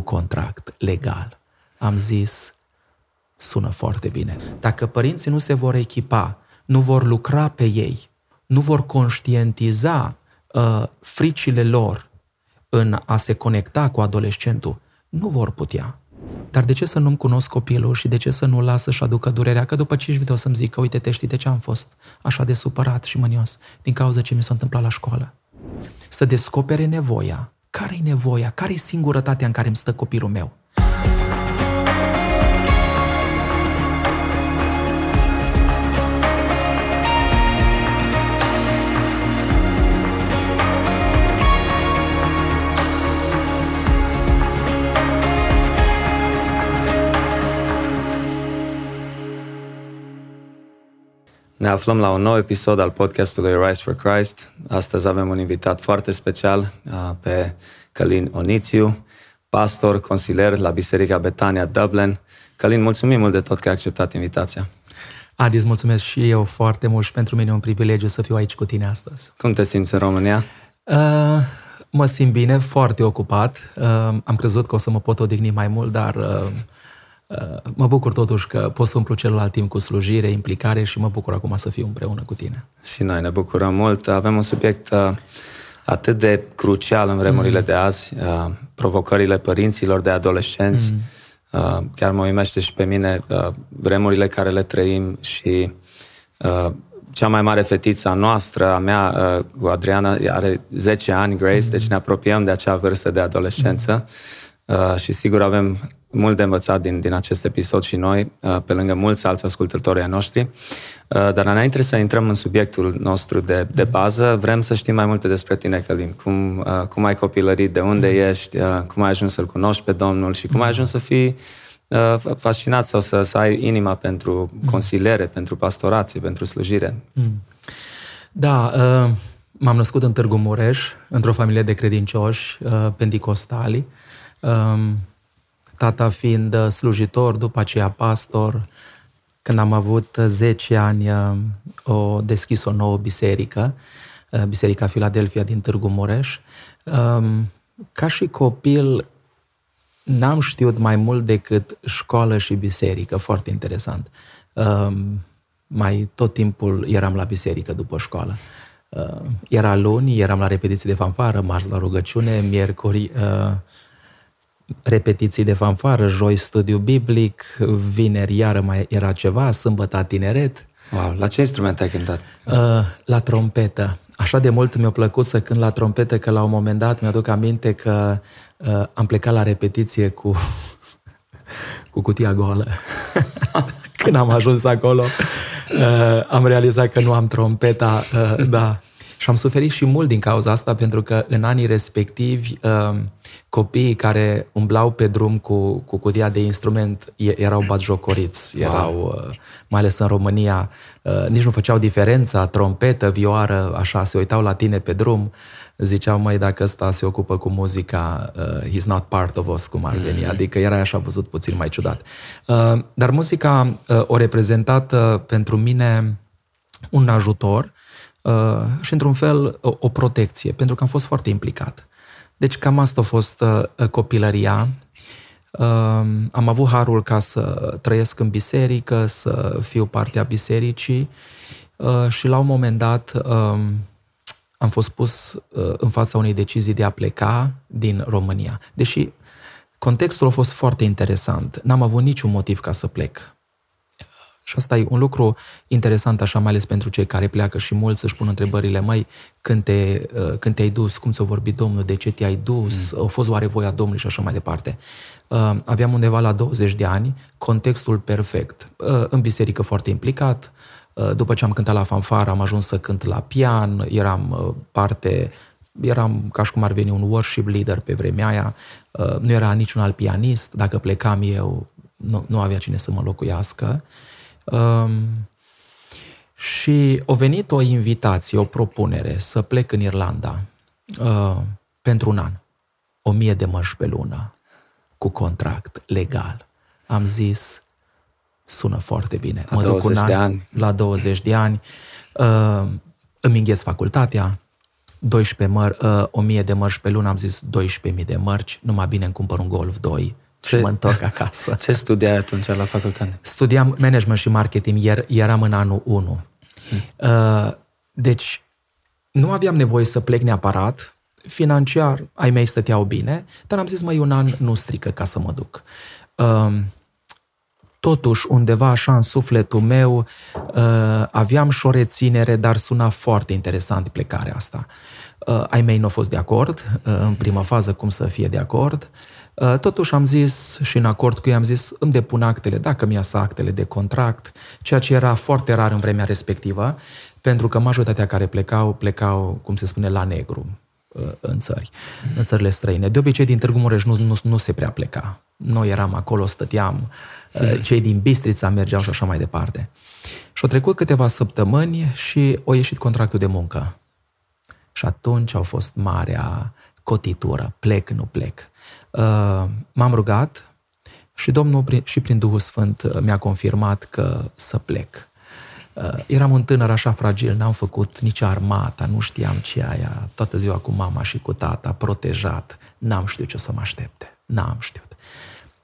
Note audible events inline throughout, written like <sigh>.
cu contract legal. Am zis, sună foarte bine. Dacă părinții nu se vor echipa, nu vor lucra pe ei, nu vor conștientiza uh, fricile lor în a se conecta cu adolescentul, nu vor putea. Dar de ce să nu-mi cunosc copilul și de ce să nu lasă și aducă durerea? Că după 5 minute o să-mi zică, uite, te știi de ce am fost așa de supărat și mânios? Din cauza ce mi s-a întâmplat la școală. Să descopere nevoia. Care-i nevoia? Care-i singurătatea în care îmi stă copilul meu? Ne aflăm la un nou episod al podcastului Rise for Christ. Astăzi avem un invitat foarte special pe Călin Onițiu, pastor, consilier la Biserica Betania Dublin. Călin, mulțumim mult de tot că ai acceptat invitația. Adi, îți mulțumesc și eu foarte mult și pentru mine e un privilegiu să fiu aici cu tine astăzi. Cum te simți în România? Uh, mă simt bine, foarte ocupat. Uh, am crezut că o să mă pot odihni mai mult, dar uh, Uh, mă bucur totuși că pot să umplu celălalt timp cu slujire, implicare și mă bucur acum să fiu împreună cu tine. Și noi ne bucurăm mult. Avem un subiect uh, atât de crucial în vremurile mm. de azi, uh, provocările părinților de adolescenți. Mm. Chiar mă uimește și pe mine vremurile care le trăim și cea mai mare fetiță a noastră, a mea, cu Adriana, are 10 ani, Grace, mm. deci ne apropiem de acea vârstă de adolescență mm. și sigur avem mult de învățat din, din acest episod și noi, uh, pe lângă mulți alți ascultători ai noștri. Uh, dar înainte să intrăm în subiectul nostru de, de bază, vrem să știm mai multe despre tine, Călin. Cum, uh, cum ai copilărit, de unde ești, cum ai ajuns să-L cunoști pe Domnul și cum ai ajuns să fii fascinat sau să, să ai inima pentru consiliere, pentru pastorație, pentru slujire. Da, m-am născut în Târgu Mureș, într-o familie de credincioși pentecostali. Um, tata fiind uh, slujitor, după aceea pastor. Când am avut 10 ani, uh, o deschis o nouă biserică, uh, Biserica Filadelfia din Târgu Mureș. Um, ca și copil, n-am știut mai mult decât școală și biserică, foarte interesant. Um, mai tot timpul eram la biserică după școală. Era luni, eram la repetiții de fanfară, marți la rugăciune, miercuri repetiții de fanfară, joi studiu biblic, vineri iară mai era ceva, sâmbătă tineret. Wow, la ce instrument ai cântat? Uh, la trompetă. Așa de mult mi-a plăcut să cânt la trompetă că la un moment dat mi-aduc aminte că uh, am plecat la repetiție cu, <laughs> cu cutia goală. <laughs> Când am ajuns acolo, uh, am realizat că nu am trompeta, uh, da. Și am suferit și mult din cauza asta, pentru că în anii respectivi uh, copiii care umblau pe drum cu, cu cutia de instrument erau batjocoriți, erau, wow. Uh, mai ales în România, uh, nici nu făceau diferența, trompetă, vioară, așa, se uitau la tine pe drum, ziceau, mai dacă ăsta se ocupă cu muzica, uh, he's not part of us, cum ar veni, mm. adică era așa văzut puțin mai ciudat. Uh, dar muzica uh, o reprezentat uh, pentru mine un ajutor uh, și, într-un fel, o, o protecție, pentru că am fost foarte implicat. Deci cam asta a fost uh, copilăria. Uh, am avut harul ca să trăiesc în biserică, să fiu parte a bisericii uh, și la un moment dat uh, am fost pus uh, în fața unei decizii de a pleca din România. Deși contextul a fost foarte interesant, n-am avut niciun motiv ca să plec. Și asta e un lucru interesant, așa, mai ales pentru cei care pleacă și mulți să-și pun întrebările, mai când, te, uh, când te-ai dus, cum ți-a vorbit Domnul, de ce te-ai dus, mm. a fost oare voia Domnului? și așa mai departe. Uh, aveam undeva la 20 de ani, contextul perfect, uh, în biserică foarte implicat, după ce am cântat la fanfară, am ajuns să cânt la pian, eram parte eram ca și cum ar veni un worship leader pe vremea aia, nu era niciun alt pianist, dacă plecam eu, nu, nu avea cine să mă locuiască. Um, și a venit o invitație, o propunere să plec în Irlanda uh, pentru un an. O mie de mărși pe lună, cu contract legal. Am zis, sună foarte bine. La mă duc un an, de ani. La 20 de ani. Uh, îmi înghez facultatea, 12 măr, uh, 1000 de mărci pe lună, am zis 12.000 de mărci, numai bine îmi cumpăr un Golf 2 ce, și mă întorc acasă. Ce studiai atunci la facultate? Studiam management și marketing, iar eram în anul 1. Hmm. Uh, deci, nu aveam nevoie să plec neapărat, financiar ai mei stăteau bine, dar am zis, măi, un an nu strică ca să mă duc. Uh, totuși, undeva așa în sufletul meu, uh, aveam și o reținere, dar suna foarte interesant plecarea asta. Uh, ai mei nu au fost de acord, uh, în prima fază cum să fie de acord, uh, Totuși am zis și în acord cu ei am zis îmi depun actele, dacă mi iasă actele de contract, ceea ce era foarte rar în vremea respectivă, pentru că majoritatea care plecau, plecau, cum se spune, la negru uh, în țări, în țările străine. De obicei din Târgu Mureș nu, nu, nu se prea pleca. Noi eram acolo, stăteam, mm. cei din Bistrița mergeau și așa mai departe. Și au trecut câteva săptămâni și a ieșit contractul de muncă. Și atunci au fost marea cotitură, plec, nu plec. Uh, m-am rugat și Domnul și prin Duhul Sfânt uh, mi-a confirmat că să plec. Eram un tânăr așa fragil, n-am făcut nici armata, nu știam ce aia, toată ziua cu mama și cu tata, protejat, n-am știut ce o să mă aștepte, n-am știut.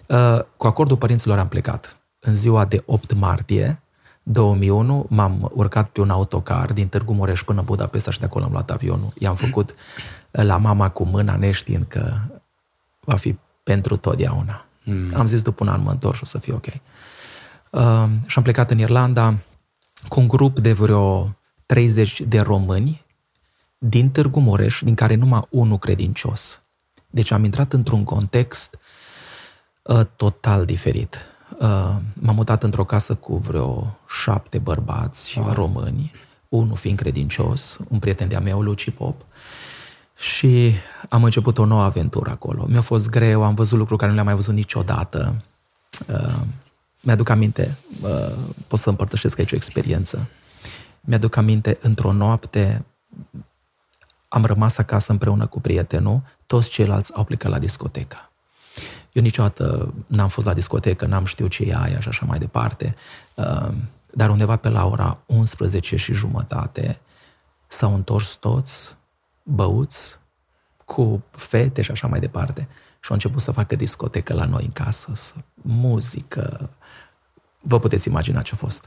Uh, cu acordul părinților am plecat. În ziua de 8 martie 2001 m-am urcat pe un autocar din Târgu Mureș până Budapesta și de acolo am luat avionul. I-am făcut la mama cu mâna neștiind că va fi pentru totdeauna. Mm. Am zis după un an mă întorc și o să fie ok. Uh, și am plecat în Irlanda cu un grup de vreo 30 de români din Târgu Mureș, din care numai unul credincios. Deci am intrat într-un context uh, total diferit. Uh, m-am mutat într-o casă cu vreo șapte bărbați ah. români, unul fiind credincios, un prieten de-a meu, Luci Pop, și am început o nouă aventură acolo. Mi-a fost greu, am văzut lucruri care nu le-am mai văzut niciodată. Uh, mi-aduc aminte, uh, pot să împărtășesc aici o experiență. Mi-aduc aminte, într-o noapte am rămas acasă împreună cu prietenul, toți ceilalți au plecat la discotecă. Eu niciodată n-am fost la discotecă, n-am știut ce e aia și așa mai departe, uh, dar undeva pe la ora 11 și jumătate s-au întors toți băuți cu fete și așa mai departe și au început să facă discotecă la noi în casă, muzică, vă puteți imagina ce a fost.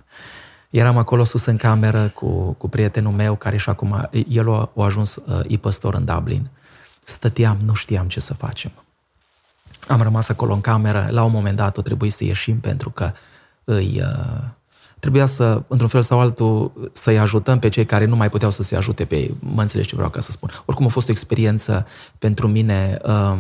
Eram acolo sus în cameră cu, cu prietenul meu, care și acum, el a, a ajuns uh, ipăstor în Dublin. Stăteam, nu știam ce să facem. Am rămas acolo în cameră, la un moment dat o trebuie să ieșim pentru că îi, uh, trebuia să, într-un fel sau altul, să-i ajutăm pe cei care nu mai puteau să se ajute pe ei. Mă înțelegi ce vreau ca să spun. Oricum a fost o experiență pentru mine uh,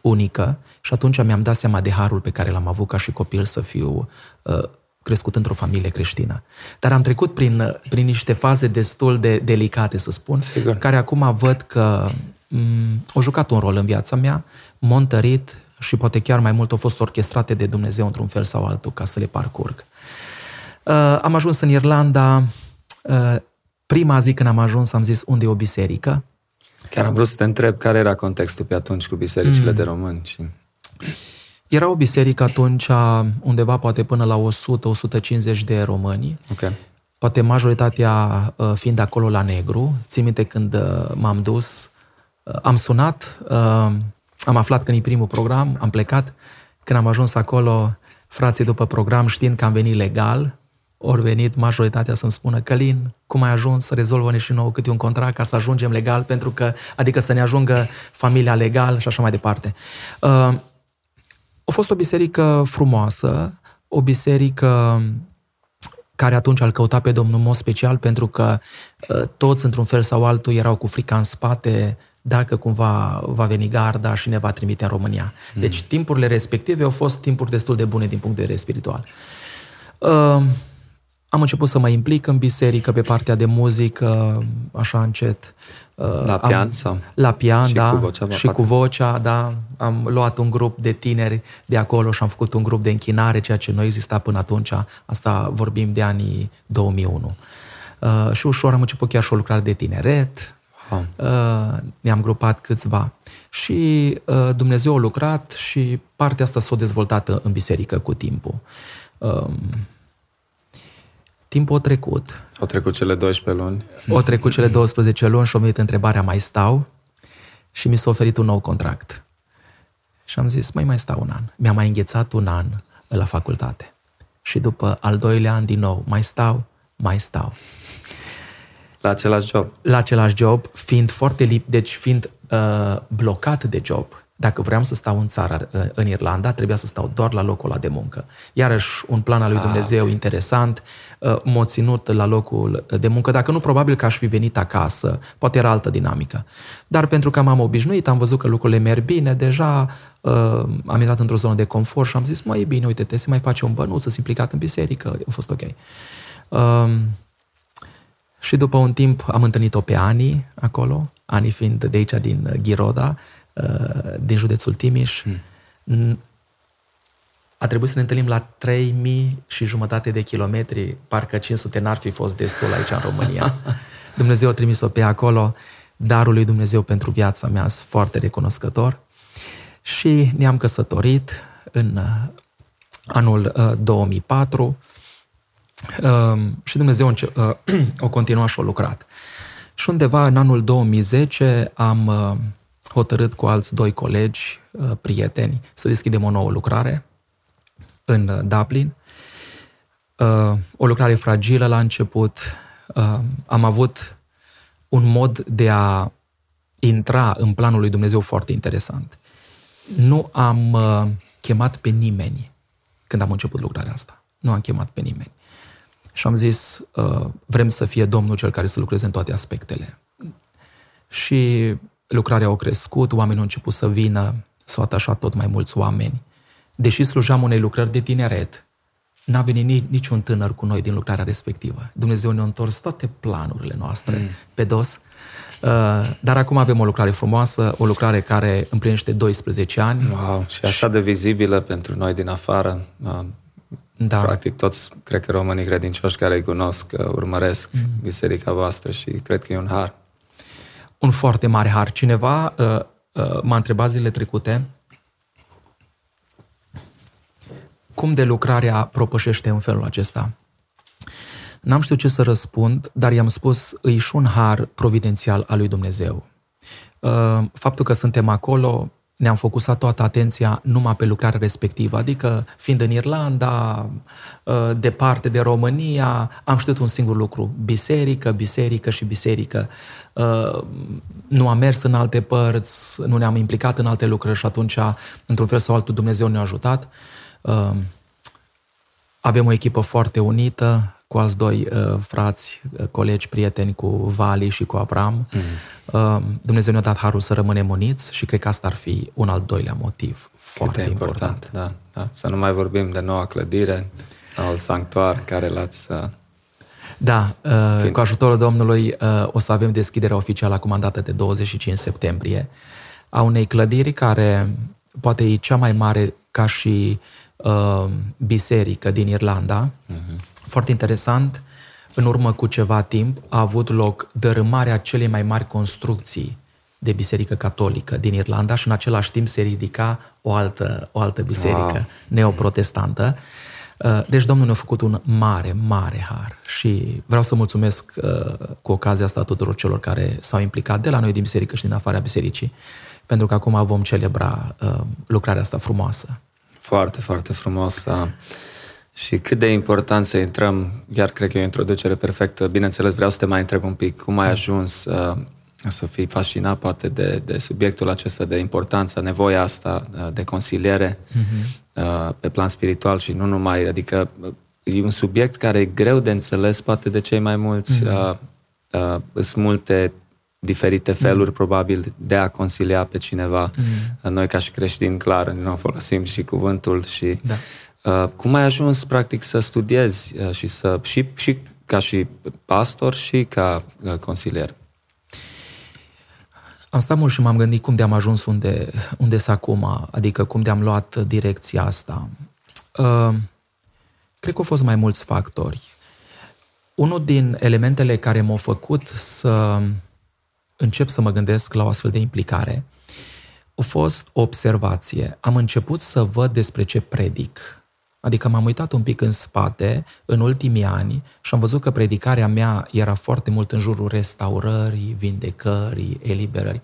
unică și atunci mi-am dat seama de harul pe care l-am avut ca și copil să fiu uh, crescut într-o familie creștină. Dar am trecut prin, prin niște faze destul de delicate, să spun, Sigur. care acum văd că m- mm, au jucat un rol în viața mea, m-au întărit și poate chiar mai mult au fost orchestrate de Dumnezeu într-un fel sau altul ca să le parcurg. Uh, am ajuns în Irlanda, uh, prima zi când am ajuns am zis unde e o biserică. Chiar am vrut să te întreb care era contextul pe atunci cu bisericile mm. de români. Și... Era o biserică atunci undeva poate până la 100-150 de români. Okay. Poate majoritatea uh, fiind acolo la negru. Țin minte când uh, m-am dus, uh, am sunat, am aflat când e primul program, am plecat. Când am ajuns acolo, frații după program, știind că am venit legal, ori venit majoritatea să-mi spună Călin, cum ai ajuns să rezolvă-ne și nouă câte un contract ca să ajungem legal, pentru că, adică să ne ajungă familia legal și așa mai departe. Uh, a fost o biserică frumoasă, o biserică care atunci îl căuta pe Domnul mod special pentru că uh, toți, într-un fel sau altul, erau cu frica în spate dacă cumva va veni garda și ne va trimite în România. Mm. Deci timpurile respective au fost timpuri destul de bune din punct de vedere spiritual. Uh, am început să mă implic în biserică pe partea de muzică, așa încet. Uh, la pian am, sau? La pian, și da. Cu vocea, și fac. cu vocea, da. Am luat un grup de tineri de acolo și am făcut un grup de închinare, ceea ce nu exista până atunci. Asta vorbim de anii 2001. Uh, și ușor am început chiar și o lucrare de tineret. Uh, ne-am grupat câțiva. Și uh, Dumnezeu a lucrat și partea asta s-a dezvoltat în biserică cu timpul. Uh, timpul a trecut. Au trecut cele 12 luni. Au trecut cele 12 luni și am venit întrebarea, mai stau? Și mi s-a oferit un nou contract. Și am zis, mai mai stau un an. Mi-a mai înghețat un an la facultate. Și după al doilea an din nou, mai stau, mai stau. La același job. La același job, fiind foarte lip, deci fiind uh, blocat de job. Dacă vreau să stau în țară, uh, în Irlanda, trebuia să stau doar la locul ăla de muncă. Iarăși, un plan al lui ah, Dumnezeu ah, okay. interesant, uh, m-a ținut la locul de muncă, dacă nu, probabil că aș fi venit acasă, poate era altă dinamică. Dar pentru că m-am obișnuit, am văzut că lucrurile merg bine, deja uh, am intrat într-o zonă de confort și am zis, mai e bine, uite-te, se mai face un bănuț, să implicat în biserică, a fost ok. Uh, și după un timp am întâlnit-o pe Ani acolo, Ani fiind de aici din Ghiroda, uh, din județul Timiș. Hmm. A trebuit să ne întâlnim la 3000 și jumătate de kilometri, parcă 500 n-ar fi fost destul aici în România. <laughs> Dumnezeu a trimis-o pe acolo, darul lui Dumnezeu pentru viața mea, sunt foarte recunoscător. Și ne-am căsătorit în uh, anul 2004 Ehm, și Dumnezeu înce- uh, <clears throat> o continua și o lucrat. Și undeva în anul 2010 am uh, hotărât cu alți doi colegi, uh, prieteni, să deschidem o nouă lucrare în Dublin. O lucrare fragilă la început. Am avut un mod de a intra în planul lui Dumnezeu foarte interesant. Nu am chemat pe nimeni când am început lucrarea asta. Nu am chemat pe nimeni. Și am zis, uh, vrem să fie Domnul cel care să lucreze în toate aspectele. Și lucrarea a crescut, oamenii au început să vină, s-au atașat tot mai mulți oameni. Deși slujam unei lucrări de tineret, n-a venit niciun tânăr cu noi din lucrarea respectivă. Dumnezeu ne-a întors toate planurile noastre mm. pe dos. Uh, dar acum avem o lucrare frumoasă, o lucrare care împlinește 12 ani. Wow, și așa de vizibilă pentru noi din afară. Uh, da. Practic toți, cred că românii credincioși care îi cunosc, uh, urmăresc mm. biserica voastră și cred că e un har. Un foarte mare har. Cineva uh, uh, m-a întrebat zilele trecute cum de lucrarea propășește în felul acesta. N-am știut ce să răspund, dar i-am spus, îi și un har providențial al lui Dumnezeu. Uh, faptul că suntem acolo ne-am focusat toată atenția numai pe lucrarea respectivă, adică fiind în Irlanda, ă, departe de România, am știut un singur lucru, biserică, biserică și biserică. Ă, nu am mers în alte părți, nu ne-am implicat în alte lucrări și atunci, într-un fel sau altul, Dumnezeu ne-a ajutat. Ă, avem o echipă foarte unită, cu alți doi uh, frați, uh, colegi, prieteni, cu Vali și cu Avram. Mm. Uh, Dumnezeu ne-a dat harul să rămânem uniți și cred că asta ar fi un al doilea motiv foarte important. important. Da, da. Să nu mai vorbim de noua clădire, noul sanctuar care l-ați... Uh... Da, uh, cu ajutorul Domnului uh, o să avem deschiderea oficială acum dată de 25 septembrie a unei clădiri care poate e cea mai mare ca și uh, biserică din Irlanda. Uh-huh foarte interesant, în urmă cu ceva timp a avut loc dărâmarea celei mai mari construcții de biserică catolică din Irlanda și în același timp se ridica o altă, o altă biserică wow. neoprotestantă. Uh, deci Domnul ne-a făcut un mare, mare har și vreau să mulțumesc uh, cu ocazia asta tuturor celor care s-au implicat de la noi din biserică și din afara bisericii, pentru că acum vom celebra uh, lucrarea asta frumoasă. Foarte, foarte frumos. Și cât de important să intrăm, chiar cred că e o introducere perfectă. Bineînțeles, vreau să te mai întreb un pic cum ai ajuns uh, să fii fascinat poate de, de subiectul acesta, de importanța, nevoia asta uh, de consiliere uh-huh. uh, pe plan spiritual și nu numai, adică uh, e un subiect care e greu de înțeles poate de cei mai mulți. Uh-huh. Uh, uh, sunt multe diferite feluri, mm. probabil, de a consilia pe cineva. Mm. Noi, ca și creștini, clar, nu folosim și cuvântul și da. Uh, cum ai ajuns, practic, să studiezi uh, și, să, și, și ca și pastor și ca uh, consilier? Am stat mult și m-am gândit cum de-am ajuns unde, unde sunt acum, adică cum de-am luat direcția asta. Uh, cred că au fost mai mulți factori. Unul din elementele care m-au făcut să încep să mă gândesc la o astfel de implicare a fost o observație. Am început să văd despre ce predic Adică m-am uitat un pic în spate în ultimii ani și am văzut că predicarea mea era foarte mult în jurul restaurării, vindecării, eliberării.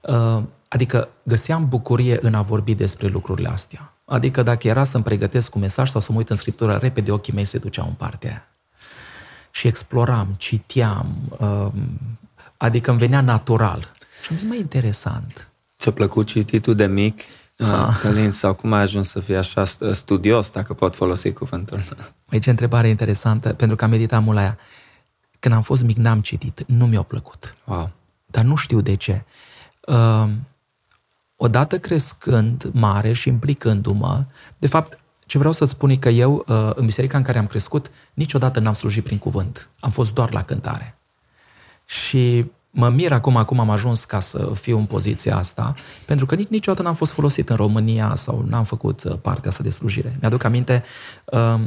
Uh, adică găseam bucurie în a vorbi despre lucrurile astea. Adică dacă era să-mi pregătesc un mesaj sau să mă uit în scriptură, repede ochii mei se duceau în partea aia. Și exploram, citeam, um, adică îmi venea natural. Și am zis, mai interesant. Ți-a plăcut cititul de mic, uh, Călin, sau cum ai ajuns să fii așa studios, dacă pot folosi cuvântul? Aici e întrebare interesantă, pentru că am meditat mult la ea. Când am fost mic, n-am citit, nu mi-a plăcut. Wow. Dar nu știu de ce. Uh, odată crescând mare și implicându-mă, de fapt, ce vreau să spun e că eu, uh, în biserica în care am crescut, niciodată n-am slujit prin cuvânt. Am fost doar la cântare. Și mă mir acum, acum am ajuns ca să fiu în poziția asta, pentru că niciodată n-am fost folosit în România sau n-am făcut uh, partea asta de slujire. Mi-aduc aminte, uh,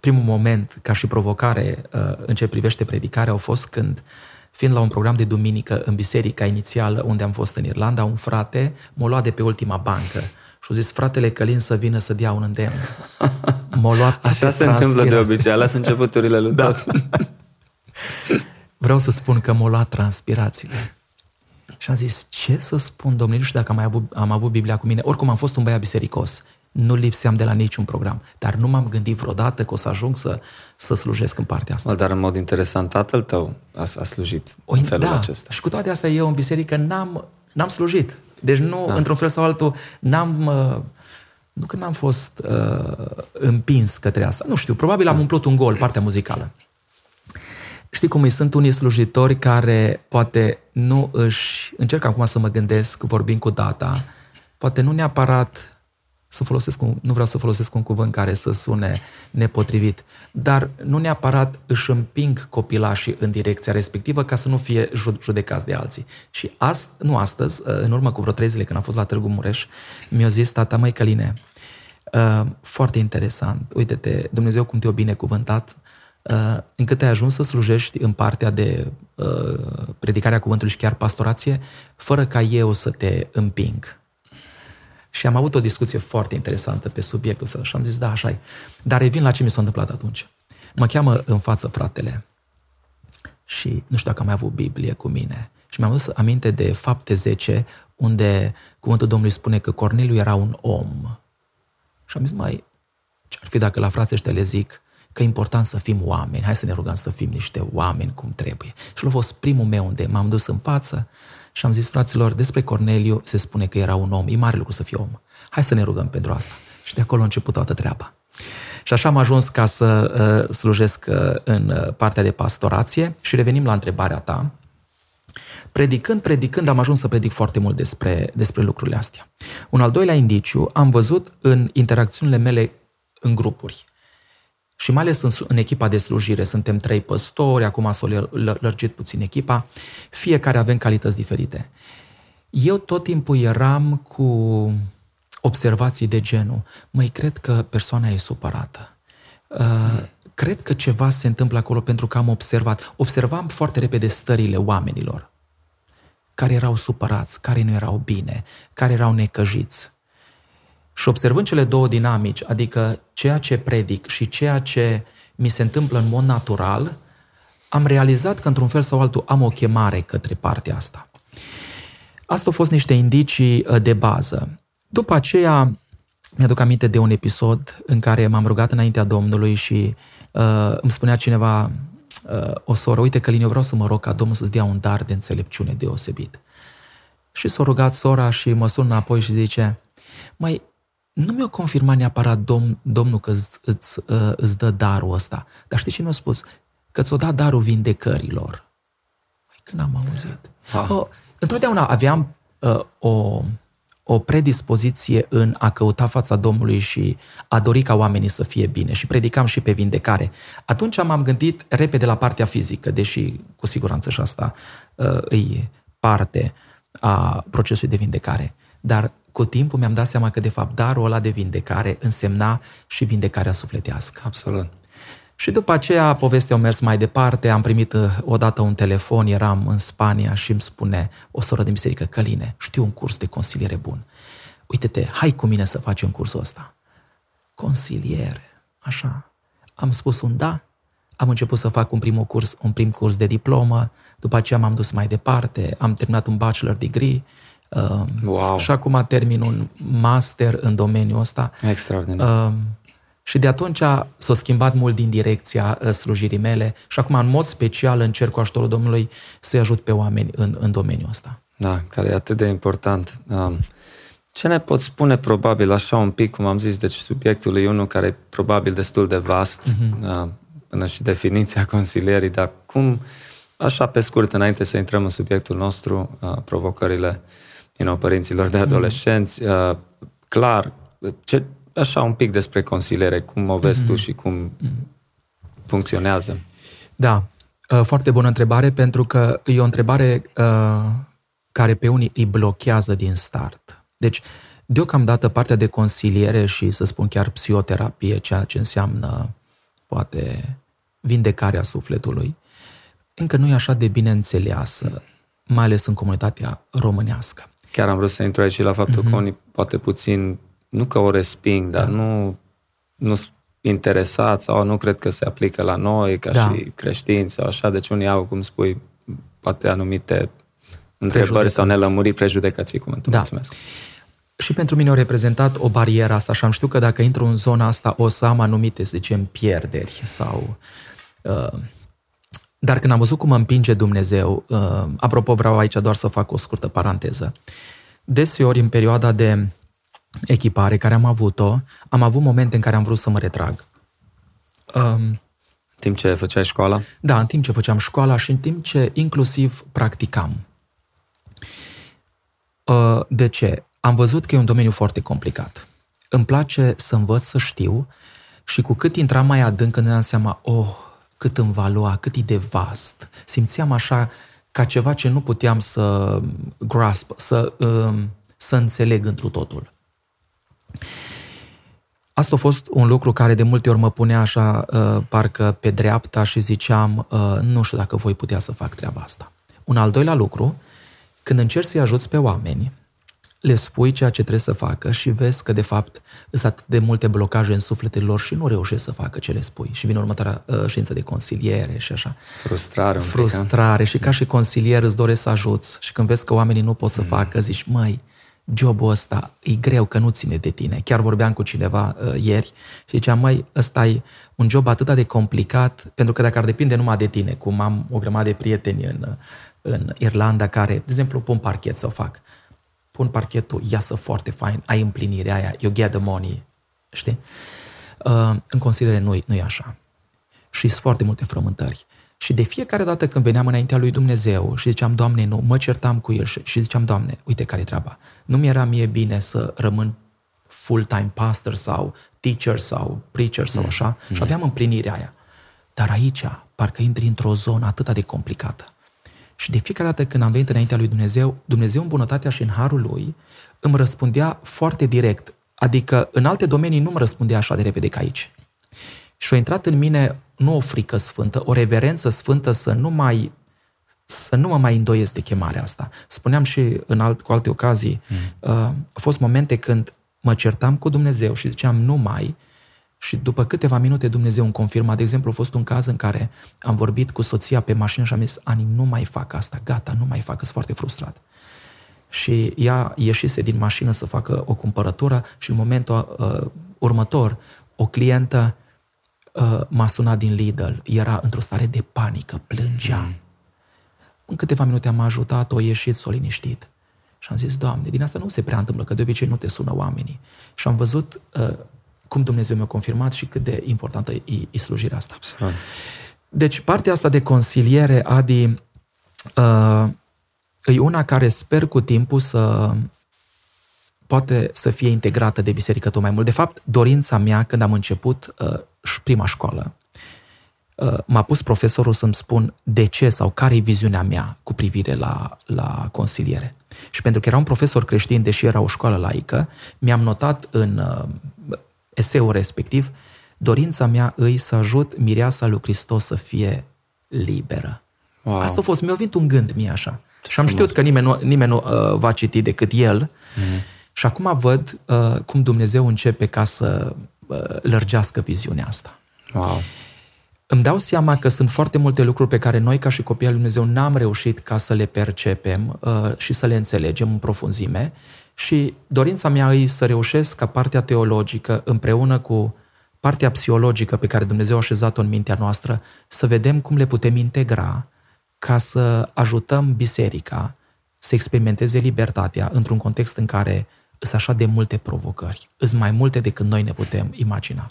primul moment ca și provocare în ce privește predicarea au fost când fiind la un program de duminică în biserica inițială unde am fost în Irlanda, un frate m-a luat de pe ultima bancă și a zis, fratele Călin să vină să dea un îndemn. M-a luat Așa se întâmplă de obicei, alea sunt începuturile lui da. <laughs> Vreau să spun că m-a luat transpirațiile. Și am zis, ce să spun, domnule, nu știu dacă am, avut, am avut Biblia cu mine. Oricum am fost un băiat bisericos nu lipseam de la niciun program. Dar nu m-am gândit vreodată că o să ajung să, să slujesc în partea asta. Dar în mod interesant, tatăl tău a, a slujit o, în felul da, acesta. și cu toate astea eu în biserică n-am, n-am slujit. Deci nu, da. într-un fel sau altul, n-am... Uh, nu că n-am fost uh, împins către asta. Nu știu, probabil am da. umplut un gol, partea muzicală. Știi cum îi sunt unii slujitori care poate nu își... Încerc acum să mă gândesc, vorbind cu data, poate nu neapărat să folosesc un, nu vreau să folosesc un cuvânt care să sune nepotrivit, dar nu neapărat își împing copilașii în direcția respectivă ca să nu fie judecați de alții. Și ast, nu astăzi, uh, în urmă cu vreo trei zile când am fost la Târgu Mureș, mi-a zis tata, măi Căline, uh, foarte interesant, uite-te, Dumnezeu cum te-a binecuvântat, uh, încât ai ajuns să slujești în partea de predicarea cuvântului și chiar pastorație, fără ca eu să te împing și am avut o discuție foarte interesantă pe subiectul ăsta și am zis, da, așa e. Dar revin la ce mi s-a întâmplat atunci. Mă cheamă în față fratele și nu știu dacă am mai avut Biblie cu mine. Și mi-am dus aminte de fapte 10, unde cuvântul Domnului spune că Corneliu era un om. Și am zis, mai, ce ar fi dacă la frații ăștia le zic că e important să fim oameni, hai să ne rugăm să fim niște oameni cum trebuie. Și a fost primul meu unde m-am dus în față și am zis, fraților, despre Corneliu se spune că era un om. E mare lucru să fie om. Hai să ne rugăm pentru asta. Și de acolo a început toată treaba. Și așa am ajuns ca să uh, slujesc uh, în uh, partea de pastorație și revenim la întrebarea ta. Predicând, predicând, am ajuns să predic foarte mult despre, despre lucrurile astea. Un al doilea indiciu am văzut în interacțiunile mele în grupuri. Și mai ales în, în echipa de slujire, suntem trei păstori, acum s-a lărgit puțin echipa, fiecare avem calități diferite. Eu tot timpul eram cu observații de genul, măi, cred că persoana e supărată. Uh, cred că ceva se întâmplă acolo pentru că am observat. Observam foarte repede stările oamenilor care erau supărați, care nu erau bine, care erau necăjiți. Și observând cele două dinamici, adică ceea ce predic și ceea ce mi se întâmplă în mod natural, am realizat că într-un fel sau altul am o chemare către partea asta. Asta au fost niște indicii uh, de bază. După aceea, mi-aduc aminte de un episod în care m-am rugat înaintea Domnului și uh, îmi spunea cineva, uh, o soră, uite Călin, eu vreau să mă rog ca Domnul să-ți dea un dar de înțelepciune deosebit. Și s-a rugat sora și mă sună înapoi și zice, mai nu mi-a confirmat neapărat domn, Domnul că îți, îți, uh, îți dă darul ăsta. Dar știi ce mi-a spus? Că ți-o dat darul vindecărilor. Mai când am auzit? Ah. Oh, întotdeauna aveam uh, o, o predispoziție în a căuta fața Domnului și a dori ca oamenii să fie bine și predicam și pe vindecare. Atunci m-am gândit repede la partea fizică, deși cu siguranță și asta uh, îi parte a procesului de vindecare. Dar cu timpul mi-am dat seama că, de fapt, darul ăla de vindecare însemna și vindecarea sufletească. Absolut. Și după aceea, povestea a mers mai departe, am primit uh, odată un telefon, eram în Spania și îmi spune o soră din biserică, Căline, știu un curs de consiliere bun. Uite-te, hai cu mine să faci un cursul ăsta. consiliere, așa. Am spus un da, am început să fac un prim curs, un prim curs de diplomă, după aceea m-am dus mai departe, am terminat un bachelor degree, uh, Wow. și acum termin un master în domeniul ăsta. Extraordinar. Uh, și de atunci s-a schimbat mult din direcția uh, slujirii mele și acum, în mod special, încerc cu ajutorul Domnului să-i ajut pe oameni în, în domeniul ăsta. Da, care e atât de important. Um, Ce ne poți spune probabil așa un pic, cum am zis, deci subiectul e unul care e probabil destul de vast, uh, până și definiția <laughs> consilierii, dar cum, așa pe scurt, înainte să intrăm în subiectul nostru, uh, provocările you know, părinților de adolescenți, uh, clar, ce, așa un pic despre consiliere, cum o vezi tu și cum funcționează. Da, uh, foarte bună întrebare, pentru că e o întrebare uh, care pe unii îi blochează din start. Deci, deocamdată partea de consiliere și, să spun chiar, psihoterapie, ceea ce înseamnă, poate, vindecarea sufletului, încă nu e așa de bine înțeleasă, mai ales în comunitatea românească. Chiar am vrut să intru aici și la faptul Mhm. că unii poate puțin, nu că o resping, dar Da. nu, nu sunt interesați sau nu cred că se aplică la noi ca Da. și creștinți sau așa, deci unii au, cum spui, poate anumite întrebări sau Prejudecăți. nelămuriri, prejudecății, cuvântul. Da. Mulțumesc. Și pentru mine au reprezentat o barieră asta și am știut că dacă intru în zona asta o să am anumite, să zicem, pierderi sau... Uh, dar când am văzut cum mă împinge Dumnezeu, uh, apropo vreau aici doar să fac o scurtă paranteză, deseori în perioada de echipare care am avut-o, am avut momente în care am vrut să mă retrag. Um, În timp ce făceai școala, da, în timp ce făceam școala și în timp ce inclusiv practicam. Uh, De ce? Am văzut că e un domeniu foarte complicat. Îmi place să învăț să știu și cu cât intram mai adânc, îmi dădeam seama, oh, cât îmi va lua, cât e de vast. Simțeam așa ca ceva ce nu puteam să grasp, să, um, să înțeleg întru totul. Asta a fost un lucru care de multe ori mă punea așa, uh, parcă pe dreapta și ziceam, uh, nu știu dacă voi putea să fac treaba asta. Un al doilea lucru, când încerci să-i ajuți pe oameni, le spui ceea ce trebuie să facă și vezi că, de fapt, sunt atât de multe blocaje în sufletele lor și nu reușesc să facă ce le spui. Și vine următoarea uh, ședință de consiliere și așa. frustrare un pic, ha? Frustrare și ca și consilier îți doresc să ajuți și când vezi că oamenii nu pot să Mm. facă, zici, măi, jobul ăsta e greu că nu ține de tine. Chiar vorbeam cu cineva uh, ieri și ziceam, măi, ăsta e un job atât de complicat, pentru că dacă ar depinde numai de tine, cum am o grămadă de prieteni în, în Irlanda care, de exemplu, pun parchet să o fac. Pun parchetul, iasă foarte fain, ai împlinirea aia, you get the money, știi? Uh, în considerare nu, nu e așa. Și sunt foarte multe frământări. Și de fiecare dată când veneam înaintea lui Dumnezeu și ziceam, Doamne, nu, mă certam cu el și, și ziceam, Doamne, uite care e treaba. Nu mi-era mie bine să rămân full-time pastor sau teacher sau preacher sau așa și aveam împlinirea aia. Dar aici, parcă intri într-o zonă atât de complicată. Și de fiecare dată când am venit înaintea lui Dumnezeu, Dumnezeu în bunătatea și în harul lui îmi răspundea foarte direct. Adică în alte domenii nu îmi răspundea așa de repede ca aici. Și a intrat în mine nu o frică sfântă, o reverență sfântă să nu mai să nu mă mai îndoiesc de chemarea asta. Spuneam și în alt, cu alte ocazii, mm. uh, au fost momente când mă certam cu Dumnezeu și ziceam nu mai și după câteva minute Dumnezeu îmi confirma. De exemplu, a fost un caz în care am vorbit cu soția pe mașină și am zis, Ani, nu mai fac asta, gata, nu mai fac, sunt foarte frustrat. Și ea ieșise din mașină să facă o cumpărătură și în momentul uh, următor o clientă uh, m-a sunat din Lidl, era într-o stare de panică, plângea. Mm. În câteva minute am ajutat, o ieșit, s-o liniștit. Și am zis, Doamne, din asta nu se prea întâmplă, că de obicei nu te sună oamenii. Și am văzut uh, cum Dumnezeu mi-a confirmat și cât de importantă e, e slujirea asta. Absolut. Deci partea asta de consiliere, Adi, uh, e una care sper cu timpul să poate să fie integrată de biserică tot mai mult. De fapt, dorința mea când am început uh, și prima școală, uh, m-a pus profesorul să-mi spun de ce sau care e viziunea mea cu privire la, la consiliere. Și pentru că era un profesor creștin, deși era o școală laică, mi-am notat în uh, eseul respectiv, dorința mea îi să ajut mireasa lui Hristos să fie liberă. Wow. Asta a fost, mi-a venit un gând mie așa. Și am știut că nimeni nu, nimeni nu uh, va citi decât el. Mm. Și acum văd uh, cum Dumnezeu începe ca să uh, lărgească viziunea asta. Wow. Îmi dau seama că sunt foarte multe lucruri pe care noi, ca și copii al Lui Dumnezeu, n-am reușit ca să le percepem uh, și să le înțelegem în profunzime și dorința mea e să reușesc ca partea teologică, împreună cu partea psihologică pe care Dumnezeu a așezat-o în mintea noastră, să vedem cum le putem integra ca să ajutăm biserica să experimenteze libertatea într-un context în care sunt așa de multe provocări. Sunt mai multe decât noi ne putem imagina.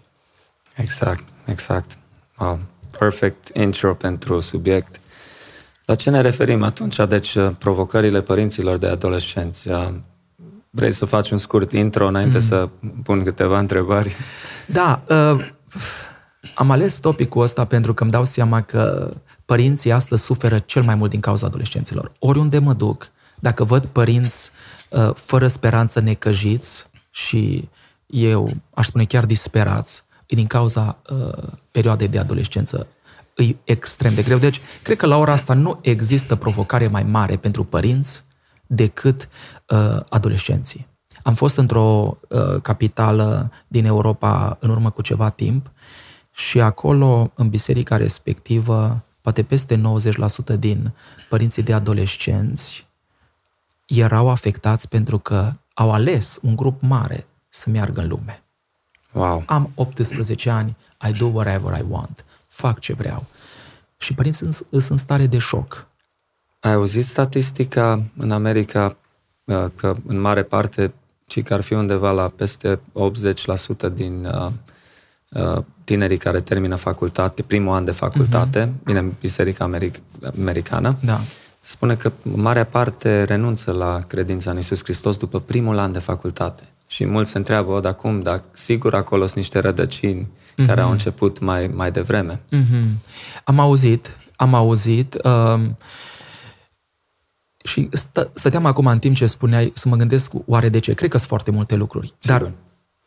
Exact, exact. Wow. Perfect intro pentru subiect. La ce ne referim atunci? Deci, provocările părinților de adolescenți. Vrei să faci un scurt intro înainte mm. să pun câteva întrebări? Da, uh, am ales topicul ăsta pentru că îmi dau seama că părinții astăzi suferă cel mai mult din cauza adolescenților. Oriunde mă duc, dacă văd părinți uh, fără speranță necăjiți și eu aș spune chiar disperați, e din cauza uh, perioadei de adolescență. E extrem de greu. Deci, cred că la ora asta nu există provocare mai mare pentru părinți decât uh, adolescenții. Am fost într-o uh, capitală din Europa în urmă cu ceva timp și acolo, în biserica respectivă, poate peste 90% din părinții de adolescenți erau afectați pentru că au ales un grup mare să meargă în lume. Wow. Am 18 ani, I do whatever I want, fac ce vreau. Și părinții sunt în stare de șoc. Ai auzit statistica în America uh, că în mare parte ci că ar fi undeva la peste 80% din uh, uh, tinerii care termină facultate, primul an de facultate, uh-huh. bine, Biserica Americ- Americană, da. spune că marea parte renunță la credința în Isus Hristos după primul an de facultate. Și mulți se întreabă, o, dar cum, dar sigur acolo sunt niște rădăcini uh-huh. care au început mai, mai devreme. Uh-huh. Am auzit, am auzit... Uh, și stă, stăteam acum în timp ce spuneai să mă gândesc oare de ce. Cred că sunt foarte multe lucruri. Sigur. Dar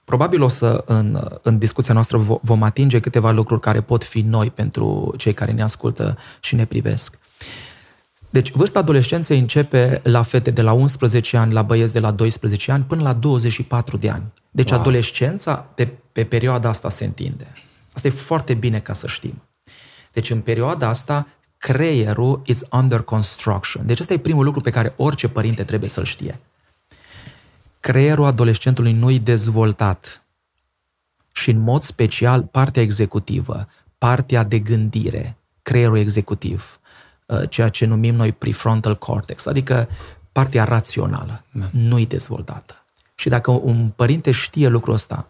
probabil o să în, în discuția noastră vom atinge câteva lucruri care pot fi noi pentru cei care ne ascultă și ne privesc. Deci vârsta adolescenței începe la fete de la 11 ani, la băieți de la 12 ani, până la 24 de ani. Deci wow. adolescența pe, pe perioada asta se întinde. Asta e foarte bine ca să știm. Deci în perioada asta creierul is under construction. Deci ăsta e primul lucru pe care orice părinte trebuie să-l știe. Creierul adolescentului nu e dezvoltat și în mod special partea executivă, partea de gândire, creierul executiv, uh, ceea ce numim noi prefrontal cortex, adică partea rațională, da. nu e dezvoltată. Și dacă un părinte știe lucrul ăsta,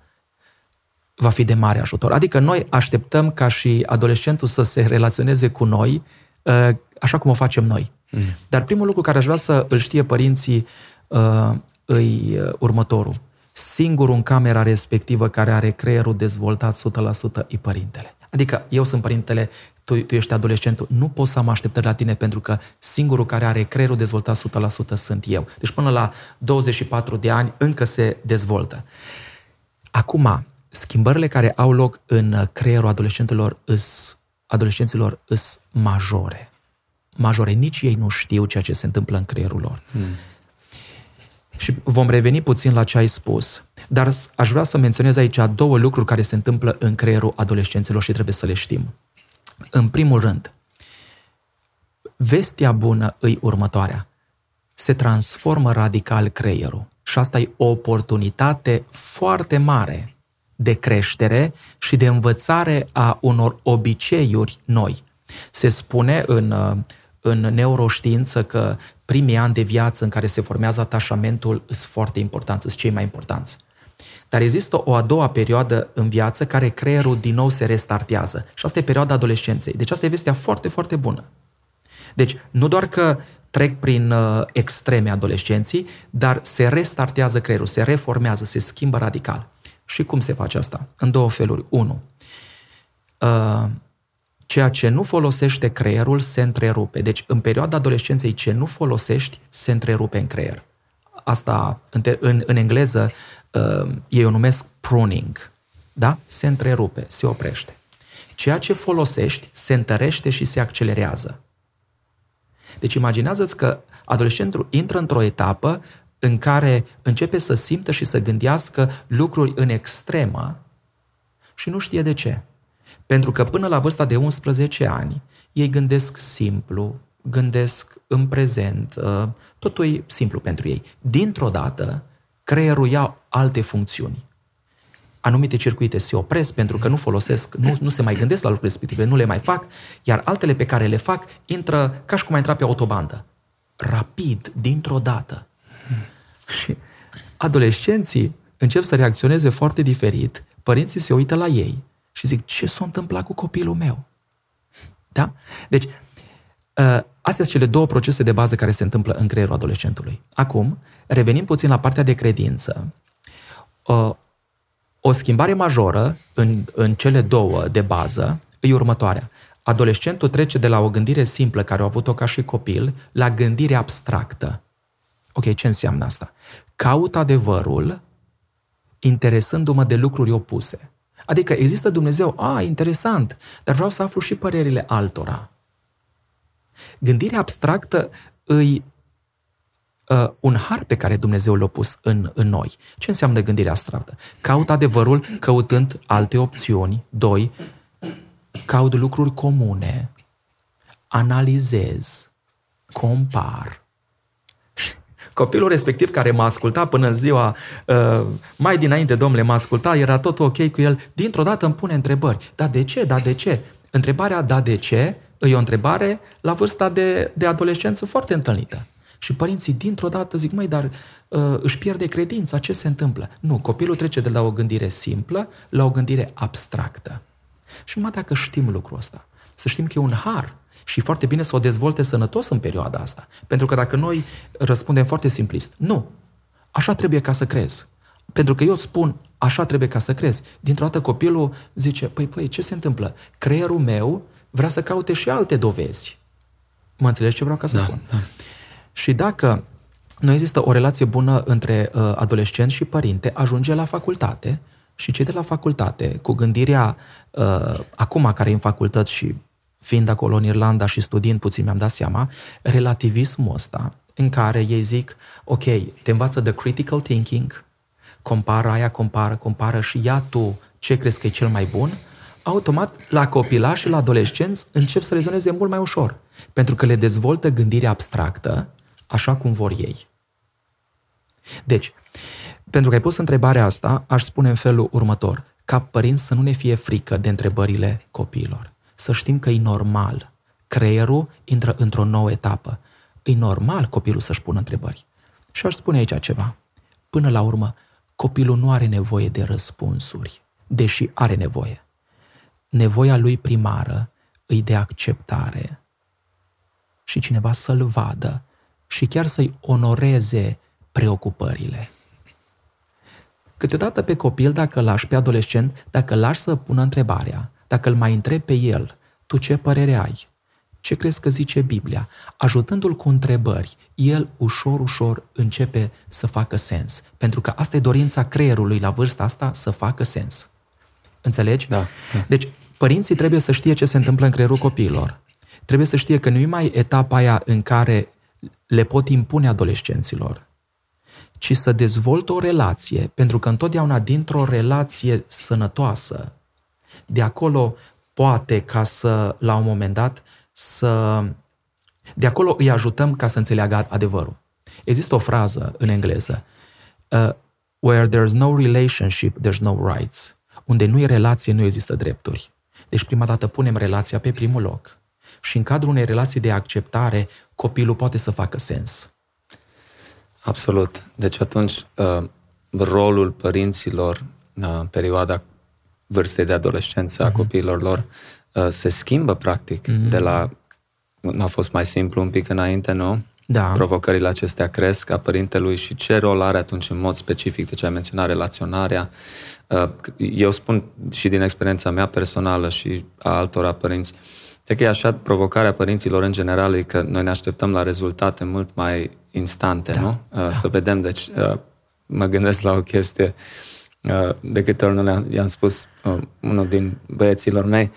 va fi de mare ajutor. Adică noi așteptăm ca și adolescentul să se relaționeze cu noi uh, așa cum o facem noi. Mm. Dar primul lucru care aș vrea să îl știe părinții uh, îi uh, următorul. Singurul în camera respectivă care are creierul dezvoltat 100% e părintele. Adică eu sunt părintele, tu, tu ești adolescentul, nu pot să am așteptări la tine pentru că singurul care are creierul dezvoltat 100% sunt eu. Deci până la 24 de ani încă se dezvoltă. Acum, schimbările care au loc în creierul adolescenților îs, adolescenților îs majore. Majore. Nici ei nu știu ceea ce se întâmplă în creierul lor. Hmm. Și vom reveni puțin la ce ai spus. Dar aș vrea să menționez aici două lucruri care se întâmplă în creierul adolescenților și trebuie să le știm. În primul rând, vestia bună îi următoarea. Se transformă radical creierul. Și asta e o oportunitate foarte mare de creștere și de învățare a unor obiceiuri noi. Se spune în, în neuroștiință că primii ani de viață în care se formează atașamentul sunt foarte importanți, sunt cei mai importanți. Dar există o a doua perioadă în viață care creierul din nou se restartează. Și asta e perioada adolescenței. Deci asta e vestea foarte, foarte bună. Deci, nu doar că trec prin uh, extreme adolescenții, dar se restartează creierul, se reformează, se schimbă radical. Și cum se face asta? În două feluri. Unu, uh, ceea ce nu folosește creierul se întrerupe. Deci, în perioada adolescenței, ce nu folosești se întrerupe în creier. Asta, în, în, în engleză, uh, ei o numesc pruning. Da? Se întrerupe, se oprește. Ceea ce folosești se întărește și se accelerează. Deci imaginează-ți că adolescentul intră într-o etapă în care începe să simtă și să gândească lucruri în extremă Și nu știe de ce. Pentru că până la vârsta de 11 ani, ei gândesc simplu, gândesc în prezent, uh, totul e simplu pentru ei. Dintr-o dată, creierul ia alte funcțiuni. Anumite circuite se opresc pentru că nu folosesc, nu, nu se mai gândesc la lucruri respective, nu le mai fac, iar altele pe care le fac intră ca și cum ai intra pe autobandă. Rapid, dintr-o dată. Și adolescenții încep să reacționeze foarte diferit, părinții se uită la ei și zic, ce s-a întâmplat cu copilul meu? Da? Deci, ă, astea sunt cele două procese de bază care se întâmplă în creierul adolescentului. Acum, revenim puțin la partea de credință. Ă, o schimbare majoră în, în cele două de bază e următoarea. Adolescentul trece de la o gândire simplă, care a avut-o ca și copil, la gândire abstractă. Ok, ce înseamnă asta? Caut adevărul interesându-mă de lucruri opuse. Adică există Dumnezeu, a, interesant, dar vreau să aflu și părerile altora. Gândirea abstractă îi uh, un har pe care Dumnezeu l-a pus în, în noi. Ce înseamnă gândirea abstractă? Caut adevărul căutând alte opțiuni. Doi, caut lucruri comune. Analizez. Compar. Copilul respectiv care m-a ascultat până în ziua, uh, mai dinainte, domnule, m-a ascultat, era tot ok cu el, dintr-o dată îmi pune întrebări. Da, de ce? Da, de ce? Întrebarea da, de ce? E o întrebare la vârsta de, de adolescență foarte întâlnită. Și părinții dintr-o dată zic, măi, dar uh, își pierde credința, ce se întâmplă? Nu, copilul trece de la o gândire simplă la o gândire abstractă. Și numai dacă știm lucrul ăsta, să știm că e un har și foarte bine să o dezvolte sănătos în perioada asta. Pentru că dacă noi răspundem foarte simplist, nu, așa trebuie ca să crezi. Pentru că eu îți spun, așa trebuie ca să crezi. Dintr-o dată copilul zice, păi, păi, ce se întâmplă? Creierul meu vrea să caute și alte dovezi. Mă înțelegi ce vreau ca să da, spun? Da. Și dacă nu există o relație bună între uh, adolescent și părinte, ajunge la facultate și cei de la facultate, cu gândirea uh, acum care e în facultăți și fiind acolo în Irlanda și studiind puțin, mi-am dat seama, relativismul ăsta în care ei zic, ok, te învață de critical thinking, compară aia, compară, compară și ia tu ce crezi că e cel mai bun, automat la copilași și la adolescenți încep să rezoneze mult mai ușor, pentru că le dezvoltă gândirea abstractă așa cum vor ei. Deci, pentru că ai pus întrebarea asta, aș spune în felul următor. Ca părinți să nu ne fie frică de întrebările copiilor. Să știm că e normal. Creierul intră într-o nouă etapă. E normal copilul să-și pună întrebări. Și aș spune aici ceva. Până la urmă, copilul nu are nevoie de răspunsuri, deși are nevoie. Nevoia lui primară îi de acceptare și cineva să-l vadă și chiar să-i onoreze preocupările. Câteodată pe copil, dacă lași pe adolescent, dacă lași să pună întrebarea, dacă îl mai întrebi pe el, tu ce părere ai? Ce crezi că zice Biblia? Ajutându-l cu întrebări, el ușor, ușor începe să facă sens. Pentru că asta e dorința creierului la vârsta asta, să facă sens. Înțelegi? Da. Deci, părinții trebuie să știe ce se întâmplă în creierul copiilor. Trebuie să știe că nu e mai etapa aia în care le pot impune adolescenților, ci să dezvoltă o relație, pentru că întotdeauna dintr-o relație sănătoasă, de acolo poate ca să, la un moment dat, să... De acolo îi ajutăm ca să înțeleagă adevărul. Există o frază în engleză, uh, where there's no relationship, there's no rights. Unde nu e relație, nu există drepturi. Deci prima dată punem relația pe primul loc și în cadrul unei relații de acceptare, copilul poate să facă sens. Absolut. Deci atunci uh, rolul părinților în perioada vârstei de adolescență a uh-huh. copiilor lor uh, se schimbă practic uh-huh. de la a fost mai simplu un pic înainte, nu? Da. Provocările acestea cresc a părintelui și ce rol are atunci în mod specific, de ce ai menționat relaționarea. Uh, eu spun și din experiența mea personală și a altora părinți, Cred că e așa provocarea părinților în general, e că noi ne așteptăm la rezultate mult mai instante, da, nu? Uh, da. Să vedem, deci uh, mă gândesc la o chestie, uh, de câte ori nu le-am, i-am spus unul din băieților mei,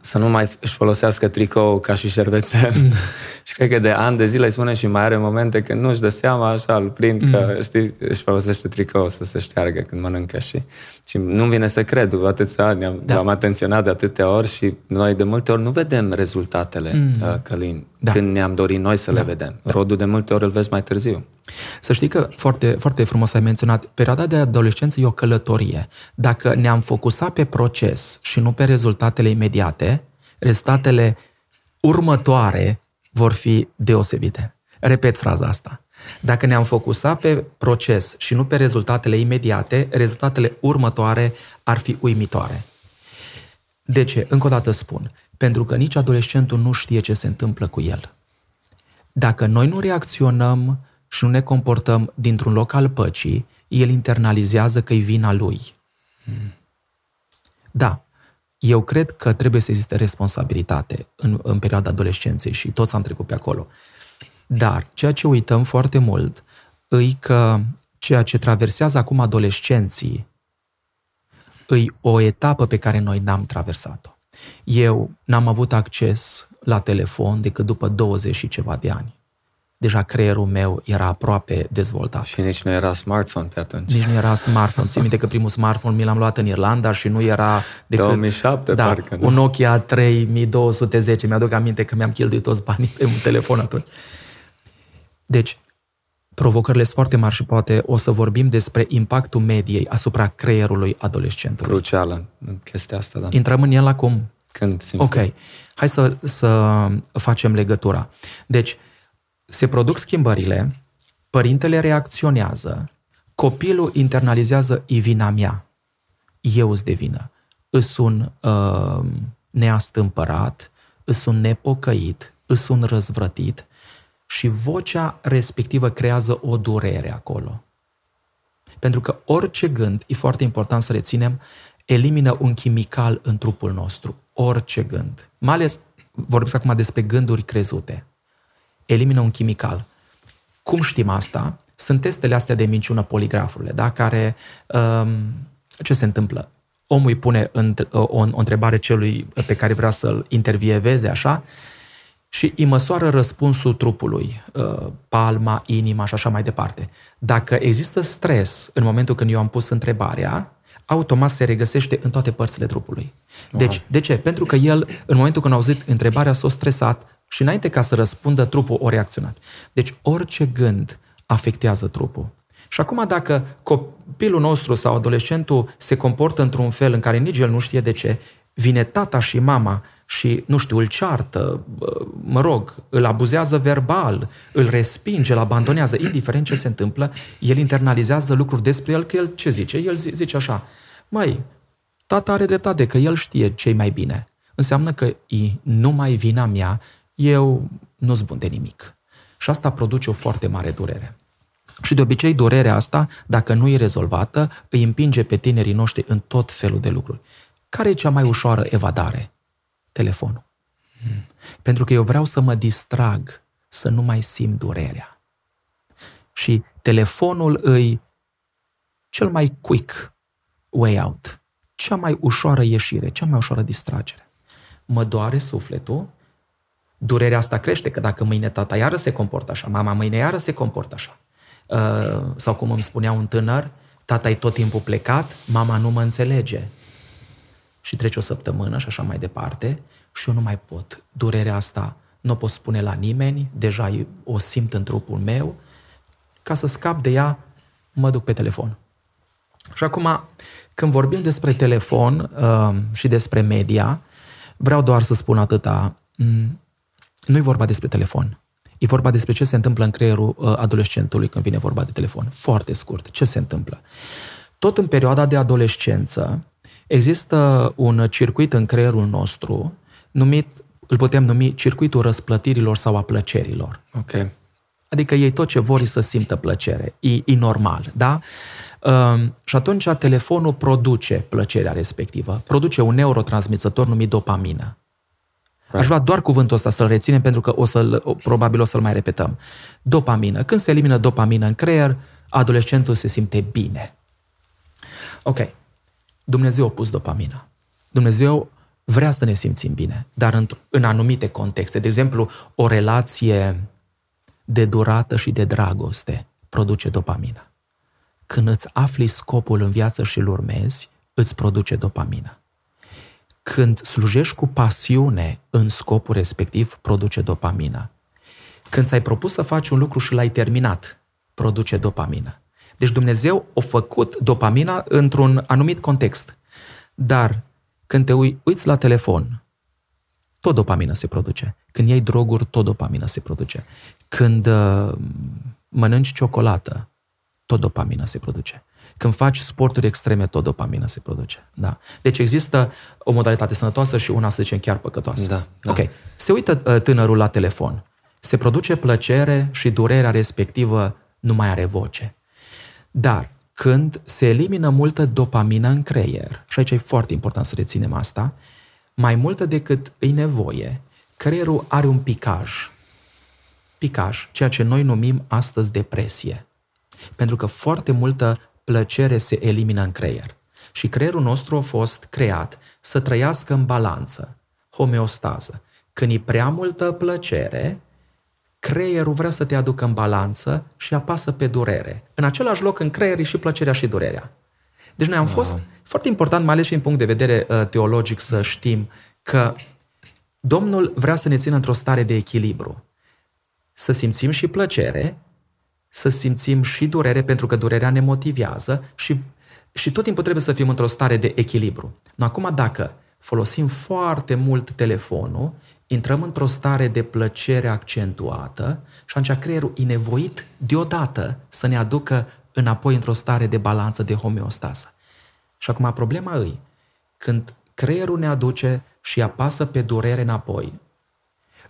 să nu mai își folosească tricou ca și șervețel <laughs> și cred că de ani de zile îi spune și mai are momente când nu-și dă seama, așa, îl prind mm. că, știi, își folosește tricou să se șteargă când mănâncă și, și nu vine să cred, atâția ani am, da. am atenționat de atâtea ori și noi de multe ori nu vedem rezultatele, mm. uh, Călin, da. când ne-am dorit noi să da. le vedem. Da. Rodul de multe ori îl vezi mai târziu. Să știi că foarte, foarte frumos ai menționat, perioada de adolescență e o călătorie. Dacă ne-am focusat pe proces și nu pe rezultatele imediate, rezultatele următoare vor fi deosebite. Repet fraza asta. Dacă ne-am focusat pe proces și nu pe rezultatele imediate, rezultatele următoare ar fi uimitoare. De ce? Încă o dată spun. Pentru că nici adolescentul nu știe ce se întâmplă cu el. Dacă noi nu reacționăm și nu ne comportăm dintr-un loc al păcii, el internalizează că e vina lui. Da, eu cred că trebuie să existe responsabilitate în, în perioada adolescenței și toți am trecut pe acolo. Dar ceea ce uităm foarte mult îi că ceea ce traversează acum adolescenții îi o etapă pe care noi n-am traversat-o. Eu n-am avut acces la telefon decât după 20 și ceva de ani deja creierul meu era aproape dezvoltat. Și nici nu era smartphone pe atunci. Nici nu era smartphone. Țin minte că primul smartphone mi l-am luat în Irlanda și nu era decât... 2007, da, parcă. Un Nokia 3210. Mi-aduc aminte că mi-am cheltuit toți banii pe un telefon atunci. Deci, provocările sunt foarte mari și poate o să vorbim despre impactul mediei asupra creierului adolescentului. Crucială în chestia asta, da. Intrăm în el acum? Când simți Ok. Hai să, să facem legătura. Deci, se produc schimbările, părintele reacționează, copilul internalizează e vina mea, eu îți devină. Îs un uh, neastâmpărat, îs un nepocăit, îs un răzvrătit și vocea respectivă creează o durere acolo. Pentru că orice gând, e foarte important să reținem, elimină un chimical în trupul nostru. Orice gând. Mai ales vorbesc acum despre gânduri crezute elimină un chimical. Cum știm asta? Sunt testele astea de minciună, poligrafurile, da? care, um, ce se întâmplă? Omul îi pune o, o, o întrebare celui pe care vrea să-l intervieveze, așa, și îi măsoară răspunsul trupului, uh, palma, inima și așa mai departe. Dacă există stres în momentul când eu am pus întrebarea, automat se regăsește în toate părțile trupului. Deci, de ce? Pentru că el, în momentul când a auzit întrebarea, s-a stresat, și înainte ca să răspundă, trupul o reacționat. Deci orice gând afectează trupul. Și acum dacă copilul nostru sau adolescentul se comportă într-un fel în care nici el nu știe de ce, vine tata și mama și, nu știu, îl ceartă, mă rog, îl abuzează verbal, îl respinge, îl abandonează, indiferent ce se întâmplă, el internalizează lucruri despre el, că el ce zice? El zice așa, măi, tata are dreptate, că el știe ce mai bine. Înseamnă că e numai vina mea eu nu-s bun de nimic. Și asta produce o foarte mare durere. Și de obicei durerea asta, dacă nu e rezolvată, îi împinge pe tinerii noștri în tot felul de lucruri. Care e cea mai ușoară evadare? Telefonul. Hmm. Pentru că eu vreau să mă distrag, să nu mai simt durerea. Și telefonul îi cel mai quick way out, cea mai ușoară ieșire, cea mai ușoară distragere. Mă doare sufletul, durerea asta crește, că dacă mâine tata iară se comportă așa, mama mâine iară se comportă așa. Uh, sau cum îmi spunea un tânăr, tata e tot timpul plecat, mama nu mă înțelege. Și trece o săptămână și așa mai departe și eu nu mai pot. Durerea asta nu o pot spune la nimeni, deja o simt în trupul meu. Ca să scap de ea, mă duc pe telefon. Și acum, când vorbim despre telefon uh, și despre media, vreau doar să spun atâta. Mm, nu e vorba despre telefon. E vorba despre ce se întâmplă în creierul uh, adolescentului când vine vorba de telefon. Foarte scurt. Ce se întâmplă? Tot în perioada de adolescență există un circuit în creierul nostru numit, îl putem numi circuitul răsplătirilor sau a plăcerilor. Ok. Adică ei tot ce vor să simtă plăcere. E, e normal, da? Uh, și atunci telefonul produce plăcerea respectivă. Produce un neurotransmisător numit dopamină. Right. Aș vrea doar cuvântul ăsta să-l reținem pentru că o să probabil o să-l mai repetăm. Dopamină. Când se elimină dopamină în creier, adolescentul se simte bine. Ok. Dumnezeu a pus dopamina. Dumnezeu vrea să ne simțim bine, dar în, în anumite contexte. De exemplu, o relație de durată și de dragoste produce dopamină. Când îți afli scopul în viață și îl urmezi, îți produce dopamină. Când slujești cu pasiune în scopul respectiv, produce dopamină. Când ți-ai propus să faci un lucru și l-ai terminat, produce dopamină. Deci Dumnezeu a făcut dopamina într-un anumit context. Dar când te uiți la telefon, tot dopamină se produce. Când iei droguri, tot dopamină se produce. Când uh, mănânci ciocolată, tot dopamină se produce. Când faci sporturi extreme, tot dopamină se produce. Da. Deci există o modalitate sănătoasă și una, să zicem, chiar păcătoasă. Da, da. Ok. Se uită uh, tânărul la telefon. Se produce plăcere și durerea respectivă nu mai are voce. Dar când se elimină multă dopamină în creier, și aici e foarte important să reținem asta, mai multă decât îi nevoie, creierul are un picaj. Picaj, ceea ce noi numim astăzi depresie. Pentru că foarte multă plăcere se elimină în creier. Și creierul nostru a fost creat să trăiască în balanță, homeostază. Când e prea multă plăcere, creierul vrea să te aducă în balanță și apasă pe durere. În același loc, în creier e și plăcerea și durerea. Deci noi am fost, wow. foarte important, mai ales și în punct de vedere uh, teologic, să știm că Domnul vrea să ne țină într-o stare de echilibru. Să simțim și plăcere, să simțim și durere, pentru că durerea ne motivează și, și tot timpul trebuie să fim într-o stare de echilibru. Acum, dacă folosim foarte mult telefonul, intrăm într-o stare de plăcere accentuată și atunci creierul e nevoit deodată să ne aducă înapoi într-o stare de balanță, de homeostasă. Și acum problema îi, când creierul ne aduce și apasă pe durere înapoi,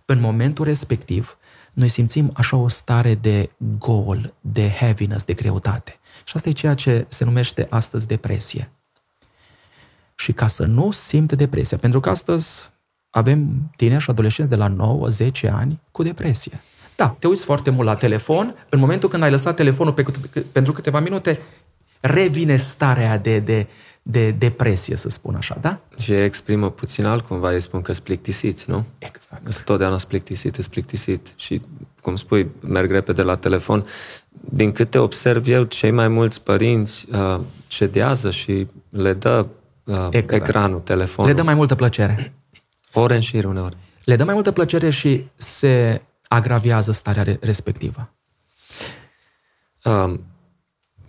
în momentul respectiv, noi simțim așa o stare de gol, de heaviness, de greutate. Și asta e ceea ce se numește astăzi depresie. Și ca să nu simt depresia, pentru că astăzi avem tineri și adolescenți de la 9-10 ani cu depresie. Da, te uiți foarte mult la telefon, în momentul când ai lăsat telefonul pe, pentru câteva minute, revine starea de, de, de depresie, să spun așa, da? Și exprimă puțin altcumva, îi spun că sunt plictisiți, nu? Exact. Sunt totdeauna sunt plictisit, sunt plictisit. Și, cum spui, merg repede la telefon. Din câte observ eu, cei mai mulți părinți uh, cedează și le dă uh, exact. ecranul, telefonul. Le dă mai multă plăcere. Ore în șir uneori. Le dă mai multă plăcere și se agravează starea respectivă. Um,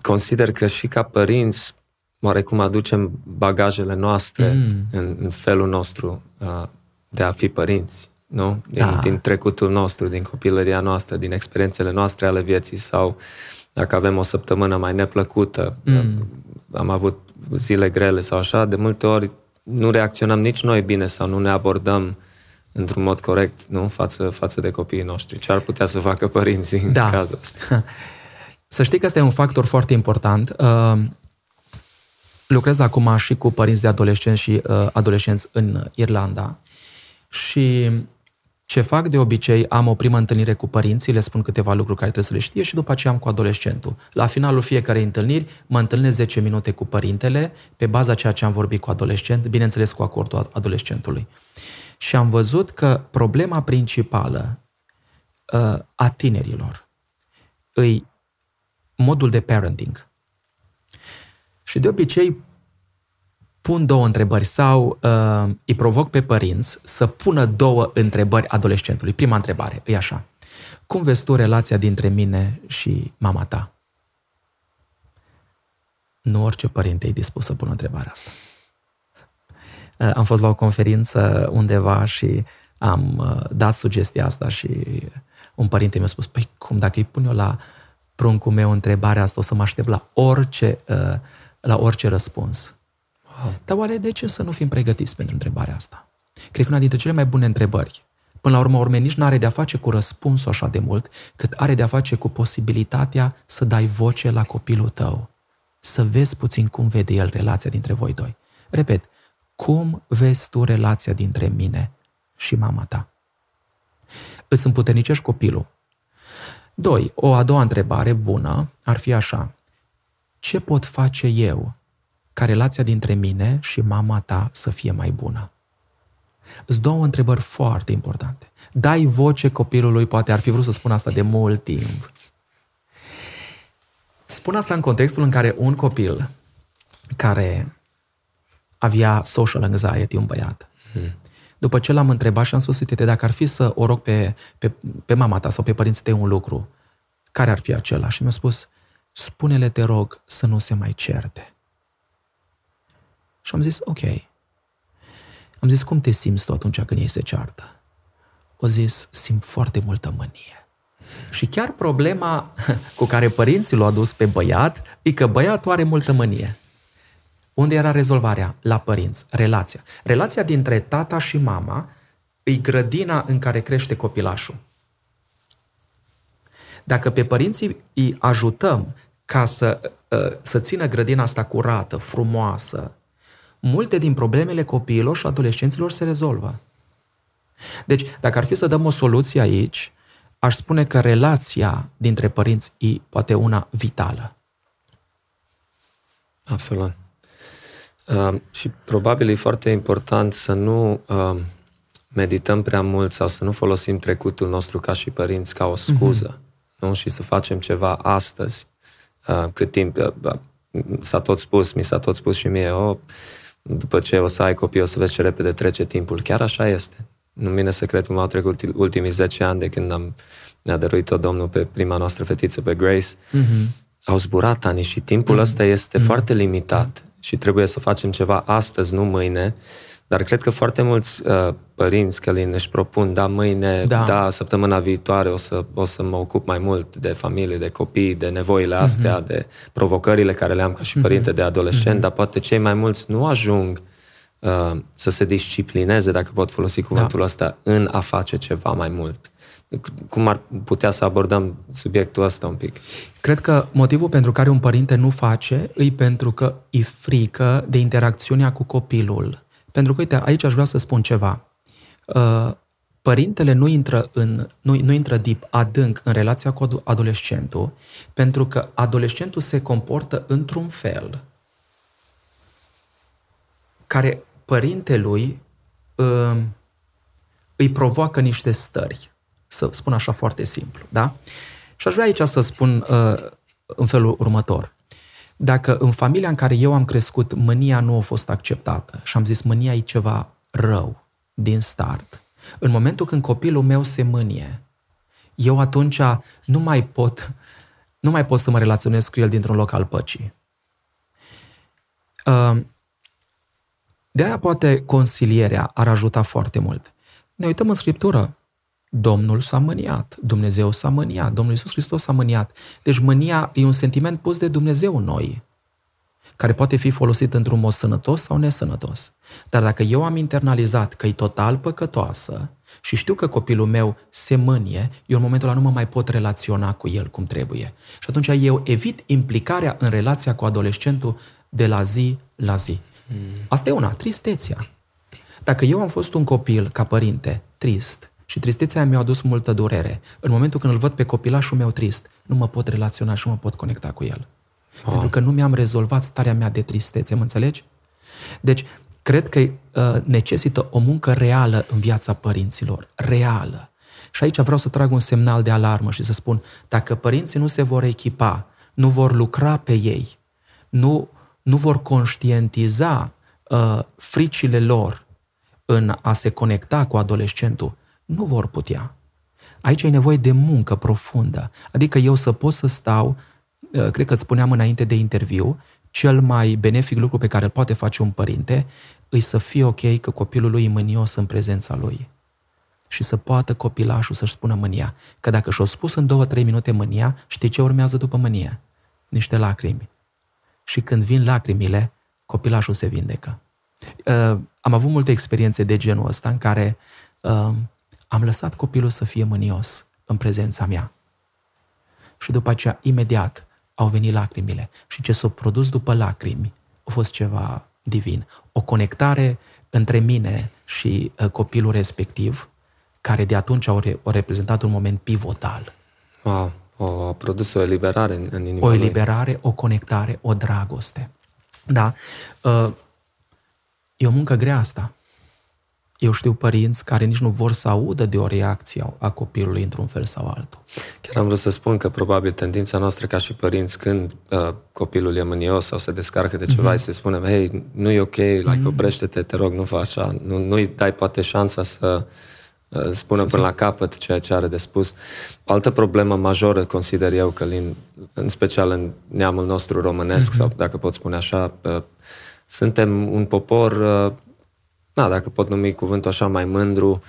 consider că și ca părinți, oarecum aducem bagajele noastre mm. în, în felul nostru uh, de a fi părinți, nu? Din, da. din trecutul nostru, din copilăria noastră, din experiențele noastre ale vieții sau dacă avem o săptămână mai neplăcută, mm. Uh, am avut zile grele sau așa, de multe ori nu reacționăm nici noi bine sau nu ne abordăm într-un mod corect, nu? Față, față de copiii noștri. Ce ar putea să facă părinții în da. cazul ăsta? <laughs> Să știi că este un factor foarte important. Uh, lucrez acum și cu părinți de adolescenți și uh, adolescenți în Irlanda și ce fac de obicei, am o primă întâlnire cu părinții, le spun câteva lucruri care trebuie să le știe și după aceea am cu adolescentul. La finalul fiecarei întâlniri mă întâlnesc 10 minute cu părintele pe baza ceea ce am vorbit cu adolescent, bineînțeles cu acordul adolescentului. Și am văzut că problema principală uh, a tinerilor îi modul de parenting. Și de obicei pun două întrebări sau uh, îi provoc pe părinți să pună două întrebări adolescentului. Prima întrebare e așa. Cum vezi tu relația dintre mine și mama ta? Nu orice părinte e dispus să pună întrebarea asta. Uh, am fost la o conferință undeva și am uh, dat sugestia asta și un părinte mi-a spus, păi cum, dacă îi pun eu la pruncul meu întrebarea asta, o să mă aștept la orice, uh, la orice răspuns. Wow. Dar oare de ce să nu fim pregătiți pentru întrebarea asta? Cred că una dintre cele mai bune întrebări. Până la urmă, urme, nici nu are de-a face cu răspunsul așa de mult, cât are de-a face cu posibilitatea să dai voce la copilul tău. Să vezi puțin cum vede el relația dintre voi doi. Repet, cum vezi tu relația dintre mine și mama ta? Îți împuternicești copilul. Doi, o a doua întrebare bună ar fi așa. Ce pot face eu ca relația dintre mine și mama ta să fie mai bună. Sunt două întrebări foarte importante. Dai voce copilului, poate ar fi vrut să spun asta de mult timp. Spun asta în contextul în care un copil care avea social anxiety, un băiat, hmm. după ce l-am întrebat și am spus, uite, dacă ar fi să o rog pe, pe, pe mama ta sau pe părinții tăi un lucru, care ar fi acela? Și mi-a spus, spune-le, te rog, să nu se mai certe. Și am zis, ok. Am zis, cum te simți tu atunci când ei se ceartă? O zis, simt foarte multă mânie. Și chiar problema cu care părinții l-au adus pe băiat e că băiatul are multă mânie. Unde era rezolvarea? La părinți. Relația. Relația dintre tata și mama e grădina în care crește copilașul. Dacă pe părinții îi ajutăm ca să, ă, să țină grădina asta curată, frumoasă, multe din problemele copiilor și adolescenților se rezolvă. Deci, dacă ar fi să dăm o soluție aici, aș spune că relația dintre părinți e poate una vitală. Absolut. Uh, și probabil e foarte important să nu uh, medităm prea mult sau să nu folosim trecutul nostru ca și părinți ca o scuză, mm-hmm. nu? Și să facem ceva astăzi, uh, cât timp uh, s-a tot spus, mi s-a tot spus și mie, oh, după ce o să ai copii, o să vezi ce repede trece timpul. Chiar așa este. Nu vine să cred cum au trecut ultimii 10 ani de când am, ne-a dăruit-o Domnul pe prima noastră fetiță, pe Grace. Mm-hmm. Au zburat ani și timpul mm-hmm. ăsta este mm-hmm. foarte limitat și trebuie să facem ceva astăzi, nu mâine. Dar cred că foarte mulți uh, părinți, Călin, își propun, da, mâine, da, da săptămâna viitoare o să, o să mă ocup mai mult de familie, de copii, de nevoile mhm. astea, mm-hmm. de provocările care le am ca și părinte mm-hmm. de adolescent, mm-hmm. dar poate cei mai mulți nu ajung uh, să se disciplineze, dacă pot folosi cuvântul da. ăsta, în a face ceva mai mult. Cum ar putea să abordăm subiectul ăsta un pic? Cred că motivul pentru care un părinte nu face îi pentru că îi frică de interacțiunea cu copilul pentru că, uite, aici aș vrea să spun ceva. Uh, părintele nu intră, în, nu, nu intră deep, adânc în relația cu adolescentul, pentru că adolescentul se comportă într-un fel care părintelui uh, îi provoacă niște stări, să spun așa foarte simplu, da? Și aș vrea aici să spun uh, în felul următor. Dacă în familia în care eu am crescut mânia nu a fost acceptată și am zis mânia e ceva rău din start, în momentul când copilul meu se mânie, eu atunci nu mai pot, nu mai pot să mă relaționez cu el dintr-un loc al păcii. Uh, de aia poate consilierea ar ajuta foarte mult. Ne uităm în Scriptură. Domnul s-a mâniat, Dumnezeu s-a mâniat, Domnul Iisus Hristos s-a mâniat. Deci mânia e un sentiment pus de Dumnezeu în noi, care poate fi folosit într-un mod sănătos sau nesănătos. Dar dacă eu am internalizat că e total păcătoasă și știu că copilul meu se mânie, eu în momentul ăla nu mă mai pot relaționa cu el cum trebuie. Și atunci eu evit implicarea în relația cu adolescentul de la zi la zi. Hmm. Asta e una, tristețea. Dacă eu am fost un copil, ca părinte, trist, și tristețea mi-a adus multă durere. În momentul când îl văd pe copilașul meu trist, nu mă pot relaționa și nu mă pot conecta cu el. Oh. Pentru că nu mi-am rezolvat starea mea de tristețe, mă înțelegi? Deci, cred că uh, necesită o muncă reală în viața părinților. Reală. Și aici vreau să trag un semnal de alarmă și să spun, dacă părinții nu se vor echipa, nu vor lucra pe ei, nu, nu vor conștientiza uh, fricile lor în a se conecta cu adolescentul, nu vor putea. Aici ai nevoie de muncă profundă. Adică eu să pot să stau, uh, cred că îți spuneam înainte de interviu, cel mai benefic lucru pe care îl poate face un părinte îi să fie ok că copilul lui e mânios în prezența lui. Și să poată copilașul să-și spună mânia. Că dacă și-o spus în două, trei minute mânia, știi ce urmează după mânia? Niște lacrimi. Și când vin lacrimile, copilașul se vindecă. Uh, am avut multe experiențe de genul ăsta în care uh, am lăsat copilul să fie mânios în prezența mea. Și după aceea, imediat, au venit lacrimile. Și ce s-a produs după lacrimi a fost ceva divin. O conectare între mine și uh, copilul respectiv, care de atunci au, re- au reprezentat un moment pivotal. Wow, o, a produs o eliberare în, în inima O eliberare, lui. o conectare, o dragoste. Da. Uh, e o muncă grea asta. Eu știu părinți care nici nu vor să audă de o reacție a copilului într-un fel sau altul. Chiar am vrut să spun că probabil tendința noastră ca și părinți când uh, copilul e mânios sau se descarcă de ceva, mm-hmm. să spunem, hei, nu e ok, like, mm-hmm. oprește-te, te rog, nu fă așa, nu, nu-i dai poate șansa să uh, spună să până la capăt ceea ce are de spus. O altă problemă majoră, consider eu, că în, în special în neamul nostru românesc, mm-hmm. sau dacă pot spune așa, uh, suntem un popor uh, da, dacă pot numi cuvântul așa, mai mândru.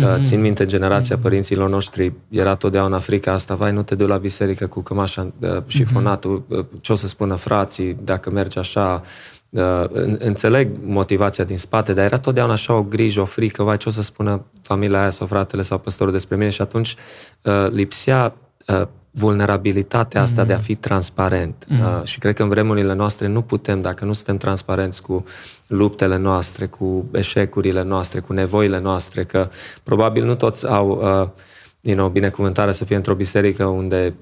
Mm-hmm. Țin minte, generația mm-hmm. părinților noștri era totdeauna frica asta, vai, nu te duci la biserică cu cămașa uh, șifonatul, mm-hmm. ce o să spună frații dacă mergi așa. Uh, înțeleg motivația din spate, dar era totdeauna așa o grijă, o frică, vai, ce o să spună familia aia sau fratele sau păstorul despre mine și atunci uh, lipsea vulnerabilitatea asta mm. de a fi transparent. Mm. Uh, și cred că în vremurile noastre nu putem, dacă nu suntem transparenți cu luptele noastre, cu eșecurile noastre, cu nevoile noastre, că probabil nu toți au uh, you know, binecuvântarea să fie într-o biserică unde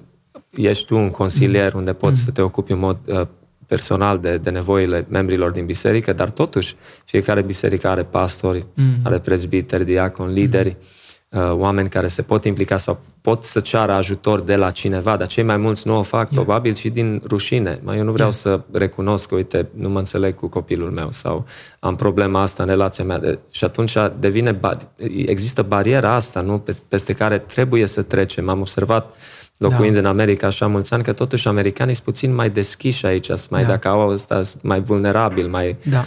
ești tu un consilier, mm. unde poți mm. să te ocupi în mod uh, personal de, de nevoile membrilor din biserică, dar totuși fiecare biserică are pastori, mm. are prezbiteri, diaconi, lideri. Mm Uh, oameni care se pot implica sau pot să ceară ajutor de la cineva, dar cei mai mulți nu o fac, yeah. probabil și din rușine. Mai eu nu vreau yes. să recunosc că, uite, nu mă înțeleg cu copilul meu sau am problema asta în relația mea. De, și atunci devine, există bariera asta, nu, peste care trebuie să trecem. Am observat locuind da. în America așa mulți ani, că totuși americanii sunt puțin mai deschiși aici, mai da. dacă au ăsta, mai vulnerabil, mai da.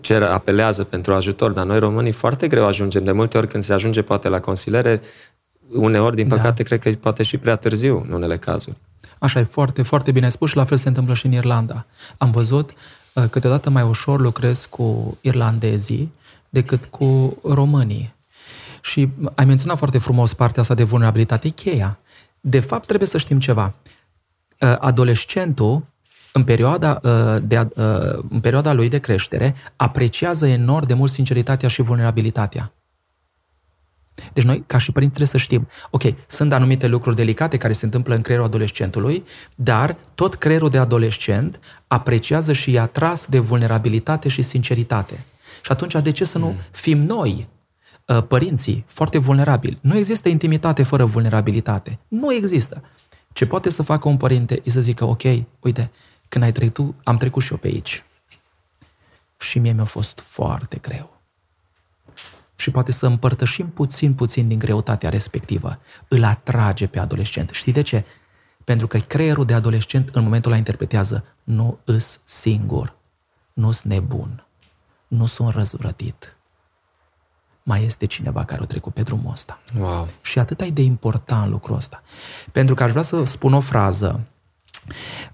cer, apelează pentru ajutor, dar noi românii foarte greu ajungem. De multe ori când se ajunge poate la consiliere, uneori, din da. păcate, da. cred că poate și prea târziu în unele cazuri. Așa e foarte, foarte bine spus și la fel se întâmplă și în Irlanda. Am văzut uh, câteodată mai ușor lucrez cu irlandezii decât cu românii. Și ai menționat foarte frumos partea asta de vulnerabilitate, cheia. De fapt, trebuie să știm ceva. Uh, adolescentul, în perioada, uh, de, uh, în perioada lui de creștere, apreciază enorm de mult sinceritatea și vulnerabilitatea. Deci noi, ca și părinți, trebuie să știm, ok, sunt anumite lucruri delicate care se întâmplă în creierul adolescentului, dar tot creierul de adolescent apreciază și e atras de vulnerabilitate și sinceritate. Și atunci, de ce să nu mm. fim noi Uh, părinții foarte vulnerabili. Nu există intimitate fără vulnerabilitate. Nu există. Ce poate să facă un părinte e să zică, ok, uite, când ai trecut tu, am trecut și eu pe aici. Și mie mi-a fost foarte greu. Și poate să împărtășim puțin, puțin din greutatea respectivă. Îl atrage pe adolescent. Știi de ce? Pentru că creierul de adolescent în momentul ăla interpretează nu îs singur, nu sunt nebun, nu sunt răzvrătit, mai este cineva care a trecut pe drumul ăsta. Wow. Și atât ai de important lucrul ăsta. Pentru că aș vrea să spun o frază,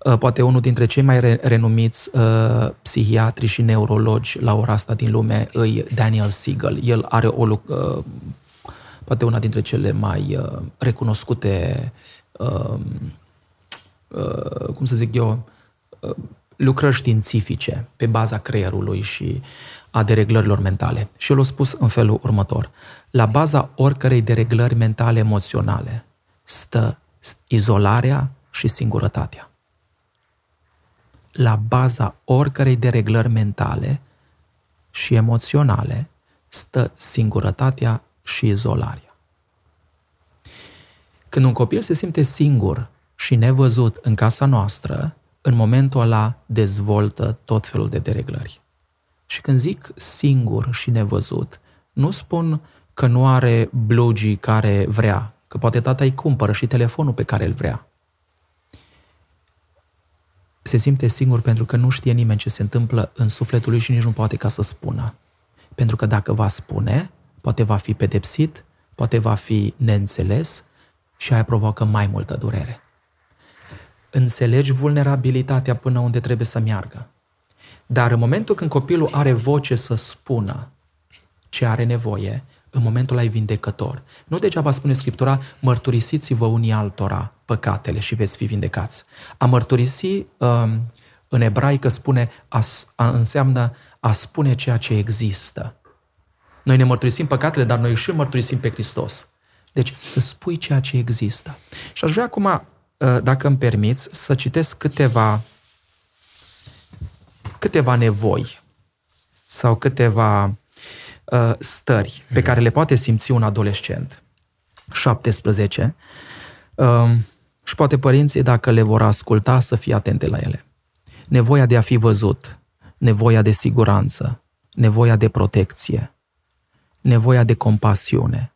uh, poate unul dintre cei mai renumiți uh, psihiatri și neurologi la ora asta din lume îi Daniel Siegel. El are o, uh, poate una dintre cele mai uh, recunoscute, uh, uh, cum să zic eu, uh, lucrări științifice pe baza creierului și a dereglărilor mentale. Și el a spus în felul următor. La baza oricărei dereglări mentale emoționale stă izolarea și singurătatea. La baza oricărei dereglări mentale și emoționale stă singurătatea și izolarea. Când un copil se simte singur și nevăzut în casa noastră, în momentul ăla dezvoltă tot felul de dereglări. Și când zic singur și nevăzut, nu spun că nu are blogii care vrea, că poate tata îi cumpără și telefonul pe care îl vrea. Se simte singur pentru că nu știe nimeni ce se întâmplă în sufletul lui și nici nu poate ca să spună. Pentru că dacă va spune, poate va fi pedepsit, poate va fi neînțeles și aia provoacă mai multă durere. Înțelegi vulnerabilitatea până unde trebuie să meargă. Dar în momentul când copilul are voce să spună ce are nevoie, în momentul ăla e vindecător. Nu degeaba spune Scriptura, mărturisiți-vă unii altora păcatele și veți fi vindecați. A mărturisi um, în ebraică spune, a, a, înseamnă a spune ceea ce există. Noi ne mărturisim păcatele, dar noi și mărturisim pe Hristos. Deci să spui ceea ce există. Și aș vrea acum, uh, dacă îmi permiți, să citesc câteva câteva nevoi sau câteva uh, stări pe care le poate simți un adolescent, 17, uh, și poate părinții, dacă le vor asculta, să fie atente la ele. Nevoia de a fi văzut, nevoia de siguranță, nevoia de protecție, nevoia de compasiune,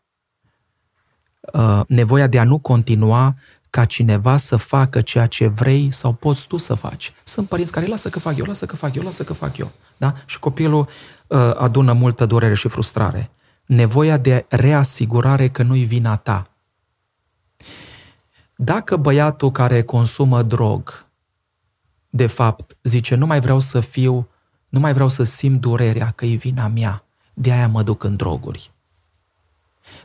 uh, nevoia de a nu continua ca cineva să facă ceea ce vrei sau poți tu să faci. Sunt părinți care lasă că fac eu, lasă că fac eu, lasă că fac eu. Da? Și copilul uh, adună multă durere și frustrare. Nevoia de reasigurare că nu-i vina ta. Dacă băiatul care consumă drog, de fapt, zice, nu mai vreau să fiu, nu mai vreau să simt durerea, că e vina mea, de aia mă duc în droguri.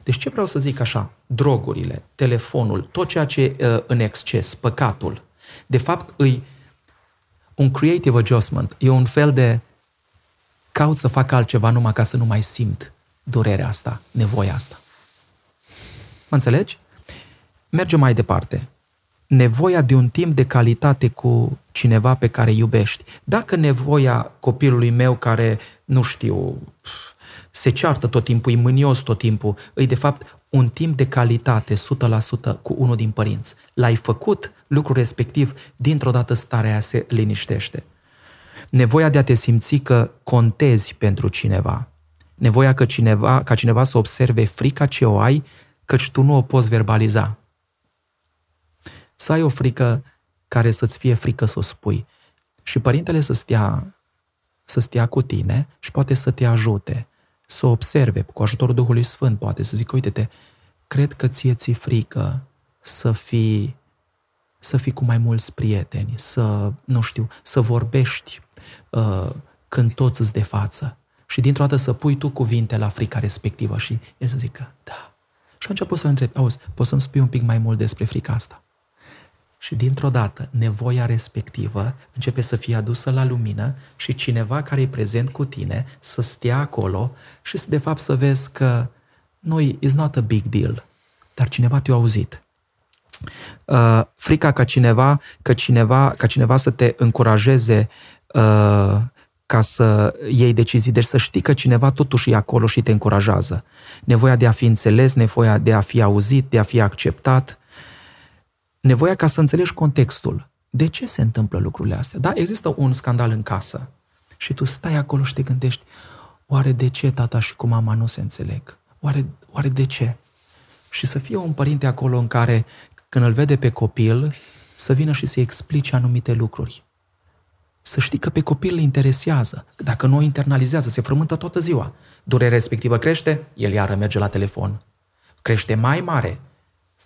Deci ce vreau să zic așa? Drogurile, telefonul, tot ceea ce uh, în exces, păcatul, de fapt îi un creative adjustment, e un fel de caut să fac altceva numai ca să nu mai simt durerea asta, nevoia asta. Mă înțelegi? Mergem mai departe. Nevoia de un timp de calitate cu cineva pe care iubești. Dacă nevoia copilului meu care, nu știu, se ceartă tot timpul, e mânios tot timpul, e de fapt un timp de calitate 100% cu unul din părinți. L-ai făcut lucrul respectiv, dintr-o dată starea aia se liniștește. Nevoia de a te simți că contezi pentru cineva. Nevoia că cineva, ca cineva să observe frica ce o ai, căci tu nu o poți verbaliza. Să ai o frică care să-ți fie frică să o spui. Și părintele să stea, să stea cu tine și poate să te ajute să observe cu ajutorul Duhului Sfânt, poate să zică, uite-te, cred că ție ți frică să fii, să fii cu mai mulți prieteni, să, nu știu, să vorbești uh, când toți îți de față și dintr-o dată să pui tu cuvinte la frica respectivă și el să zică, da. Și atunci poți să-l întrebi, auzi, poți să-mi spui un pic mai mult despre frica asta? Și dintr-o dată, nevoia respectivă începe să fie adusă la lumină și cineva care e prezent cu tine să stea acolo și să, de fapt să vezi că nu is not a big deal, dar cineva te-a auzit. Uh, frica ca cineva, ca cineva, ca cineva să te încurajeze uh, ca să iei decizii. Deci să știi că cineva totuși e acolo și te încurajează. Nevoia de a fi înțeles, nevoia de a fi auzit, de a fi acceptat, nevoia ca să înțelegi contextul. De ce se întâmplă lucrurile astea? Da, există un scandal în casă și tu stai acolo și te gândești, oare de ce tata și cu mama nu se înțeleg? Oare, oare de ce? Și să fie un părinte acolo în care, când îl vede pe copil, să vină și să-i explice anumite lucruri. Să știi că pe copil îl interesează. Dacă nu o internalizează, se frământă toată ziua. Durerea respectivă crește, el iară merge la telefon. Crește mai mare,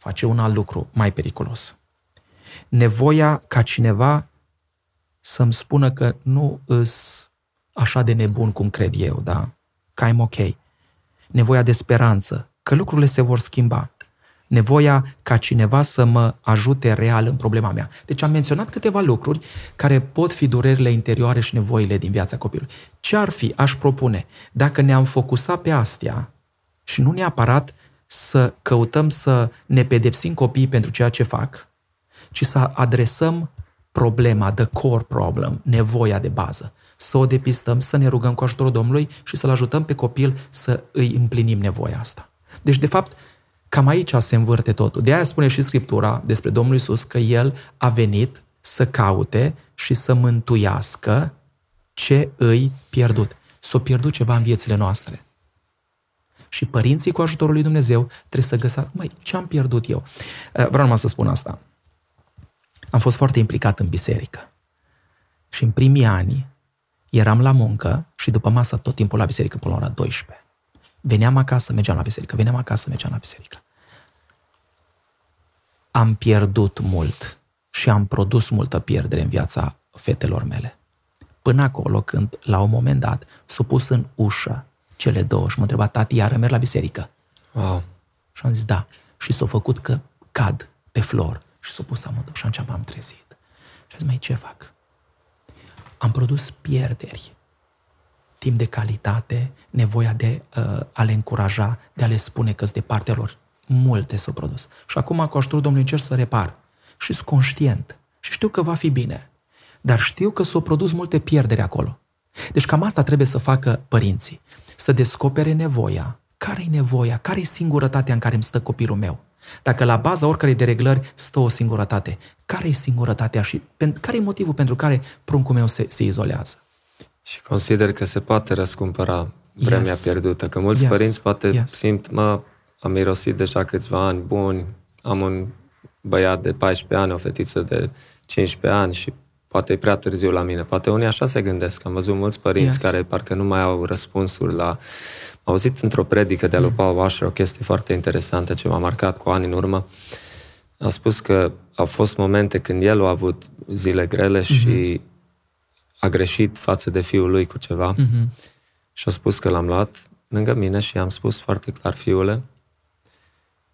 face un alt lucru mai periculos. Nevoia ca cineva să-mi spună că nu îs așa de nebun cum cred eu, da? Că I'm ok. Nevoia de speranță, că lucrurile se vor schimba. Nevoia ca cineva să mă ajute real în problema mea. Deci am menționat câteva lucruri care pot fi durerile interioare și nevoile din viața copilului. Ce ar fi, aș propune, dacă ne-am focusat pe astea și nu neapărat să căutăm să ne pedepsim copiii pentru ceea ce fac, ci să adresăm problema, the core problem, nevoia de bază. Să o depistăm, să ne rugăm cu ajutorul Domnului și să-l ajutăm pe copil să îi împlinim nevoia asta. Deci, de fapt, cam aici se învârte totul. De aia spune și Scriptura despre Domnul Isus că El a venit să caute și să mântuiască ce îi pierdut. S-a pierdut ceva în viețile noastre și părinții cu ajutorul lui Dumnezeu trebuie să găsească, măi, ce am pierdut eu? Uh, vreau numai să spun asta. Am fost foarte implicat în biserică. Și în primii ani eram la muncă și după masă tot timpul la biserică până la ora 12. Veneam acasă, mergeam la biserică, veneam acasă, mergeam la biserică. Am pierdut mult și am produs multă pierdere în viața fetelor mele. Până acolo când, la un moment dat, s-a pus în ușă cele două și mă întreba, tati, iară merg la biserică? Wow. Și am zis, da. Și s-a făcut că cad pe flor și s-a pus amândouă și atunci m-am trezit. Și am zis, mai ce fac? Am produs pierderi. Timp de calitate, nevoia de uh, a le încuraja, de a le spune că sunt de partea lor. Multe s-au produs. Și acum, cu ajutorul Domnului, încerc să repar. Și sunt conștient. Și știu că va fi bine. Dar știu că s-au produs multe pierderi acolo. Deci cam asta trebuie să facă părinții. Să descopere nevoia. Care-i nevoia? Care-i singurătatea în care îmi stă copilul meu? Dacă la baza oricărei dereglări stă o singurătate, care e singurătatea și care e motivul pentru care pruncul meu se, se izolează? Și consider că se poate răscumpăra vremea yes. pierdută, că mulți yes. părinți poate yes. simt, mă, am mirosit deja câțiva ani buni, am un băiat de 14 ani, o fetiță de 15 ani și poate e prea târziu la mine. Poate unii așa se gândesc. Am văzut mulți părinți yes. care parcă nu mai au răspunsuri la... Am auzit într-o predică de-a lui mm. Paul Washer o chestie foarte interesantă ce m-a marcat cu ani în urmă. A spus că au fost momente când el a avut zile grele mm-hmm. și a greșit față de fiul lui cu ceva mm-hmm. și a spus că l-am luat lângă mine și am spus foarte clar, fiule,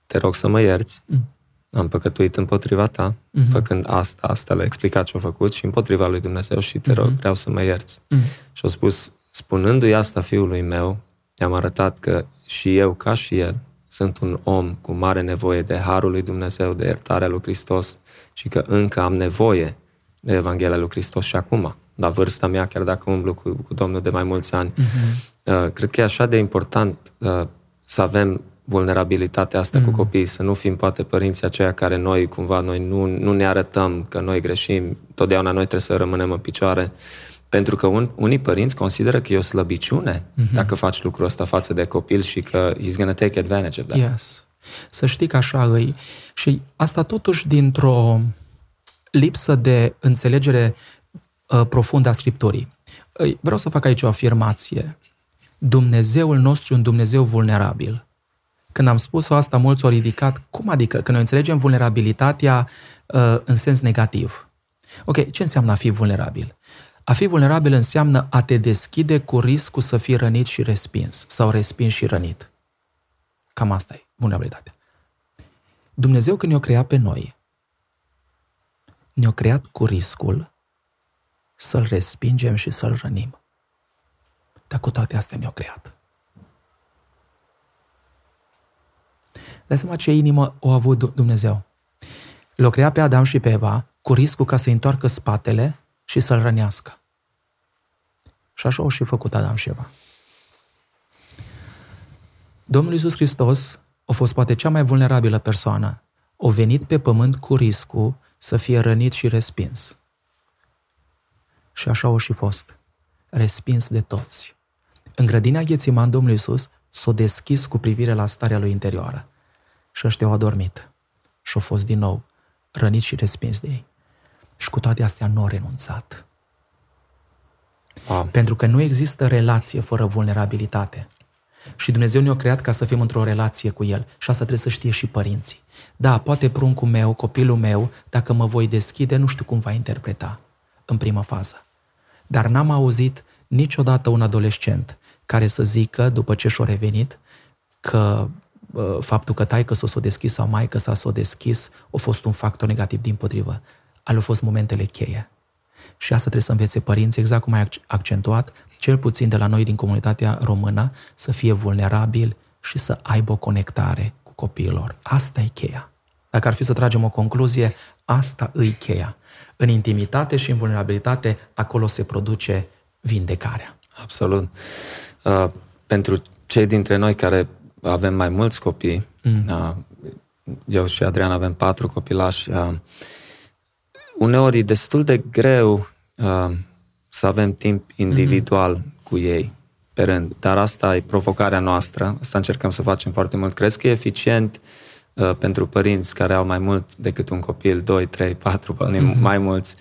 te rog să mă ierți, mm am păcătuit împotriva ta, uh-huh. făcând asta, asta, le-a explicat ce a făcut și împotriva lui Dumnezeu și te rog, uh-huh. vreau să mă ierți. Uh-huh. Și a spus, spunându-i asta fiului meu, i-am arătat că și eu, ca și el, sunt un om cu mare nevoie de Harul lui Dumnezeu, de iertarea lui Hristos și că încă am nevoie de Evanghelia lui Hristos și acum, la vârsta mea, chiar dacă umblu cu, cu Domnul de mai mulți ani. Uh-huh. Uh, cred că e așa de important uh, să avem vulnerabilitatea asta mm. cu copiii, să nu fim poate părinții aceia care noi cumva noi nu, nu ne arătăm că noi greșim, totdeauna noi trebuie să rămânem în picioare, pentru că un, unii părinți consideră că e o slăbiciune mm-hmm. dacă faci lucrul ăsta față de copil și că he's gonna take advantage of that. Yes. Să știi că așa îi. Și asta totuși dintr-o lipsă de înțelegere uh, profundă a Scripturii. Vreau să fac aici o afirmație. Dumnezeul nostru e un Dumnezeu vulnerabil. Când am spus-o asta, mulți au ridicat. Cum adică? Când noi înțelegem vulnerabilitatea uh, în sens negativ. Ok, ce înseamnă a fi vulnerabil? A fi vulnerabil înseamnă a te deschide cu riscul să fii rănit și respins, sau respins și rănit. Cam asta e vulnerabilitatea. Dumnezeu când ne-a creat pe noi, ne-a creat cu riscul să-L respingem și să-L rănim. Dar cu toate astea ne-a creat. Dai seama ce inimă o avut Dumnezeu. L-a creat pe Adam și pe Eva cu riscul ca să întoarcă spatele și să-l rănească. Și așa au și făcut Adam și Eva. Domnul Iisus Hristos a fost poate cea mai vulnerabilă persoană. O venit pe pământ cu riscul să fie rănit și respins. Și așa au și fost. Respins de toți. În grădina Ghețiman, Domnul Iisus s-a deschis cu privire la starea lui interioară și ăștia au adormit. Și au fost din nou răniți și respins de ei. Și cu toate astea nu au renunțat. Wow. Pentru că nu există relație fără vulnerabilitate. Și Dumnezeu ne-a creat ca să fim într-o relație cu El. Și asta trebuie să știe și părinții. Da, poate pruncul meu, copilul meu, dacă mă voi deschide, nu știu cum va interpreta în prima fază. Dar n-am auzit niciodată un adolescent care să zică, după ce și-a revenit, că faptul că taică s-o s-o deschis sau mai că s-a s-o deschis a fost un factor negativ din potrivă. Ale au fost momentele cheie. Și asta trebuie să învețe părinții, exact cum ai accentuat, cel puțin de la noi din comunitatea română, să fie vulnerabil și să aibă o conectare cu copiilor. Asta e cheia. Dacă ar fi să tragem o concluzie, asta îi cheia. În intimitate și în vulnerabilitate, acolo se produce vindecarea. Absolut. Uh, pentru cei dintre noi care avem mai mulți copii. Mm. Eu și Adrian avem patru copilași. Uneori e destul de greu să avem timp individual mm-hmm. cu ei pe rând, dar asta e provocarea noastră, asta încercăm să facem foarte mult. Crezi că e eficient uh, pentru părinți care au mai mult decât un copil, 2, 3, 4, mm-hmm. mai mulți,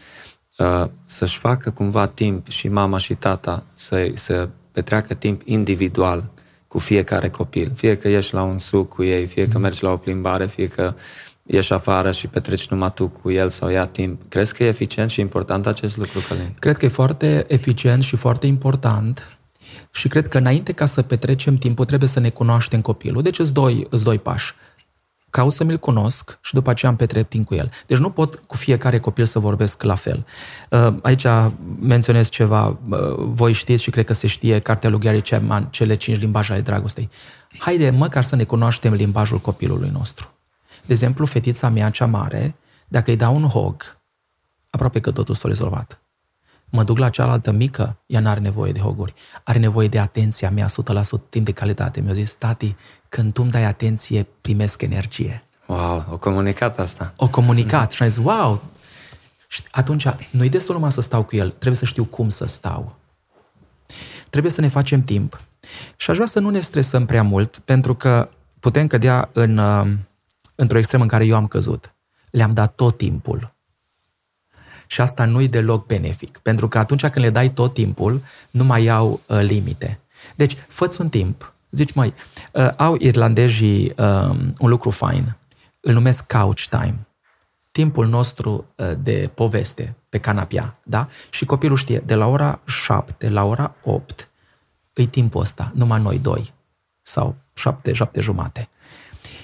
uh, să-și facă cumva timp și mama și tata să, să petreacă timp individual cu fiecare copil. Fie că ieși la un suc cu ei, fie că mhm. mergi la o plimbare, fie că ieși afară și petreci numai tu cu el sau ia timp. Crezi că e eficient și important acest lucru, Călin? Cred că e foarte eficient și foarte important și cred că înainte ca să petrecem timpul trebuie să ne cunoaștem copilul. Deci îți doi, îți doi pași caut să mi-l cunosc și după aceea am petrec timp cu el. Deci nu pot cu fiecare copil să vorbesc la fel. Uh, aici menționez ceva, uh, voi știți și cred că se știe cartea lui Gary Chapman, cele cinci limbaje ale dragostei. Haide măcar să ne cunoaștem limbajul copilului nostru. De exemplu, fetița mea cea mare, dacă îi dau un hog, aproape că totul s-a rezolvat. Mă duc la cealaltă mică, ea nu are nevoie de hoguri. Are nevoie de atenția mea 100% timp de calitate. Mi-a zis, tati, când tu îmi dai atenție, primesc energie. Wow, o comunicat asta. O comunicat și am zis, wow! Și atunci, nu-i destul numai să stau cu el, trebuie să știu cum să stau. Trebuie să ne facem timp. Și aș vrea să nu ne stresăm prea mult, pentru că putem cădea în, uh, într-o extremă în care eu am căzut. Le-am dat tot timpul. Și asta nu-i deloc benefic, pentru că atunci când le dai tot timpul, nu mai au uh, limite. Deci, fă un timp. Zici, mai, uh, au irlandezii uh, un lucru fain. Îl numesc couch time. Timpul nostru uh, de poveste pe canapia, da? Și copilul știe, de la ora 7 la ora 8 îi timpul ăsta, numai noi doi. Sau 7, 7 jumate.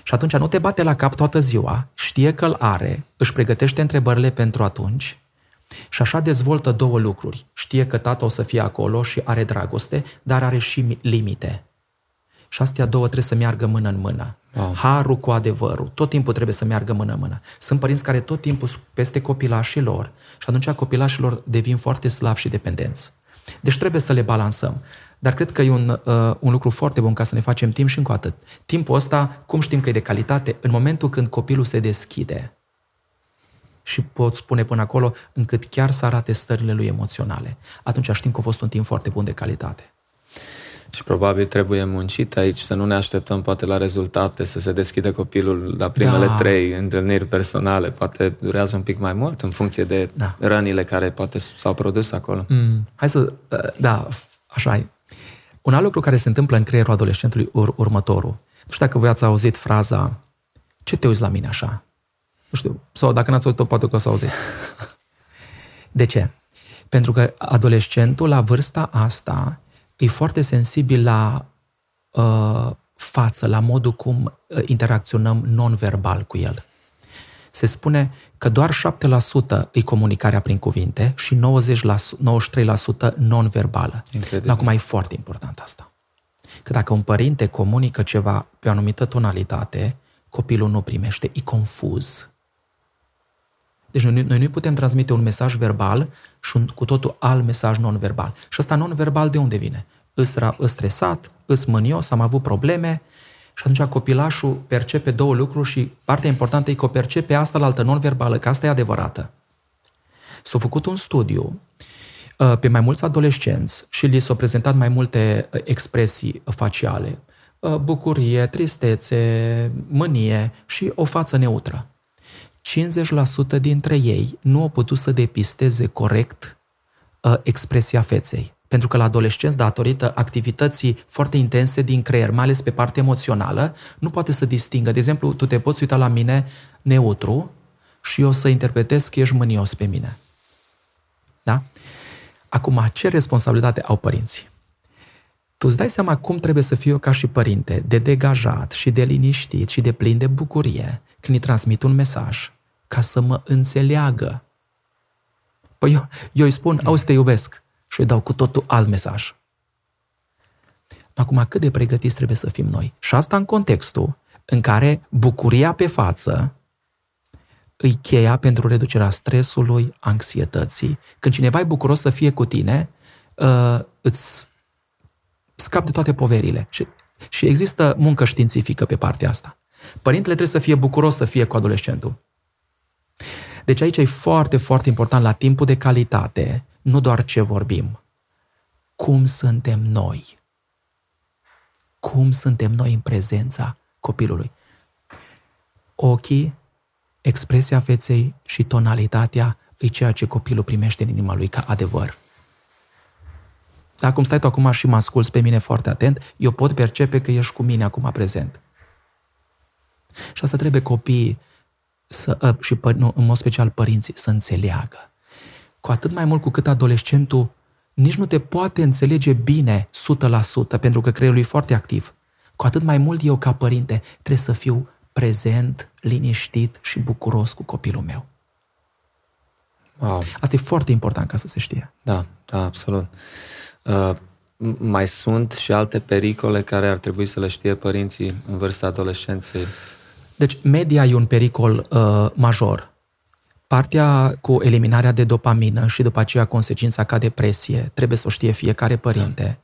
Și atunci nu te bate la cap toată ziua, știe că îl are, își pregătește întrebările pentru atunci și așa dezvoltă două lucruri. Știe că tata o să fie acolo și are dragoste, dar are și limite. Și astea două trebuie să meargă mână în mână. Wow. Harul cu adevărul. Tot timpul trebuie să meargă mână în mână. Sunt părinți care tot timpul sunt peste copilașilor și atunci copilașilor devin foarte slabi și dependenți. Deci trebuie să le balansăm. Dar cred că e un, uh, un lucru foarte bun ca să ne facem timp și încă atât. Timpul ăsta, cum știm că e de calitate? În momentul când copilul se deschide și pot spune până acolo încât chiar să arate stările lui emoționale. Atunci știm că a fost un timp foarte bun de calitate. Și probabil trebuie muncit aici, să nu ne așteptăm poate la rezultate, să se deschide copilul la primele da. trei întâlniri personale. Poate durează un pic mai mult în funcție de da. rănile care poate s-au produs acolo. Mm. Hai să, uh, da, așa e. Un alt lucru care se întâmplă în creierul adolescentului ur- următorul. Nu știu dacă voi ați auzit fraza ce te uiți la mine așa? Nu știu, sau dacă n-ați auzit-o, poate că o să auziți. <laughs> De ce? Pentru că adolescentul la vârsta asta e foarte sensibil la uh, față, la modul cum uh, interacționăm non-verbal cu el. Se spune că doar 7% e comunicarea prin cuvinte și 90%, 93% non-verbală. Incredibil. Acum e foarte important asta. Că dacă un părinte comunică ceva pe o anumită tonalitate, copilul nu primește, e confuz. Deci noi, noi nu putem transmite un mesaj verbal și un cu totul alt mesaj non-verbal. Și ăsta non-verbal de unde vine? Îs, îs stresat, îs mânios, am avut probleme și atunci copilașul percepe două lucruri și partea importantă e că o percepe asta la altă non-verbală, că asta e adevărată. S-a făcut un studiu uh, pe mai mulți adolescenți și li s-au prezentat mai multe uh, expresii faciale. Uh, bucurie, tristețe, mânie și o față neutră. 50% dintre ei nu au putut să depisteze corect uh, expresia feței. Pentru că la adolescenți, datorită activității foarte intense din creier, mai ales pe partea emoțională, nu poate să distingă. De exemplu, tu te poți uita la mine neutru și eu să interpretez că ești mânios pe mine. Da? Acum, ce responsabilitate au părinții? Tu îți dai seama cum trebuie să fiu eu ca și părinte, de degajat și de liniștit și de plin de bucurie, când îi transmit un mesaj ca să mă înțeleagă. Păi eu, eu îi spun, auzi, te iubesc și îi dau cu totul alt mesaj. Acum, cât de pregătiți trebuie să fim noi? Și asta în contextul în care bucuria pe față îi cheia pentru reducerea stresului, anxietății. Când cineva e bucuros să fie cu tine, uh, îți scap de toate poverile. Și, și există muncă științifică pe partea asta. Părintele trebuie să fie bucuros să fie cu adolescentul. Deci aici e foarte, foarte important la timpul de calitate, nu doar ce vorbim. Cum suntem noi? Cum suntem noi în prezența copilului? Ochii, expresia feței și tonalitatea e ceea ce copilul primește în inima lui ca adevăr. Dacă cum stai tu acum și mă asculți pe mine foarte atent, eu pot percepe că ești cu mine acum prezent. Și asta trebuie copiii să, ă, și nu, în mod special părinții să înțeleagă. Cu atât mai mult cu cât adolescentul nici nu te poate înțelege bine 100% pentru că creierul e foarte activ. Cu atât mai mult eu ca părinte trebuie să fiu prezent, liniștit și bucuros cu copilul meu. Wow. Asta e foarte important ca să se știe. Da, da, absolut. Uh, mai sunt și alte pericole care ar trebui să le știe părinții în vârsta adolescenței? Deci media e un pericol uh, major. Partea cu eliminarea de dopamină și după aceea consecința ca depresie, trebuie să o știe fiecare părinte.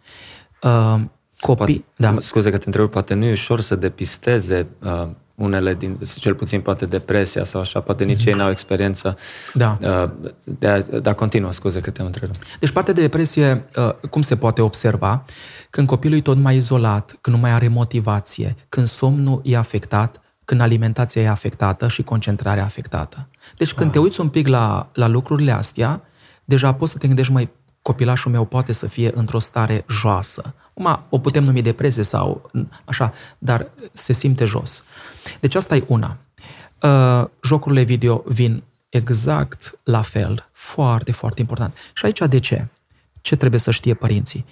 Uh, copii, poate, da. Scuze că te întreb, poate nu e ușor să depisteze uh, unele din, cel puțin poate depresia sau așa, poate nici mm-hmm. ei n-au experiență. Da. Uh, de a, dar continuă, scuze că te întreb. Deci partea de depresie, uh, cum se poate observa? Când copilul e tot mai izolat, când nu mai are motivație, când somnul e afectat, când alimentația e afectată și concentrarea afectată. Deci când ah. te uiți un pic la, la lucrurile astea, deja poți să te gândești, mai copilașul meu poate să fie într-o stare joasă. Acum o putem numi depresie sau așa, dar se simte jos. Deci asta e una. Uh, jocurile video vin exact la fel. Foarte, foarte important. Și aici de ce? Ce trebuie să știe părinții?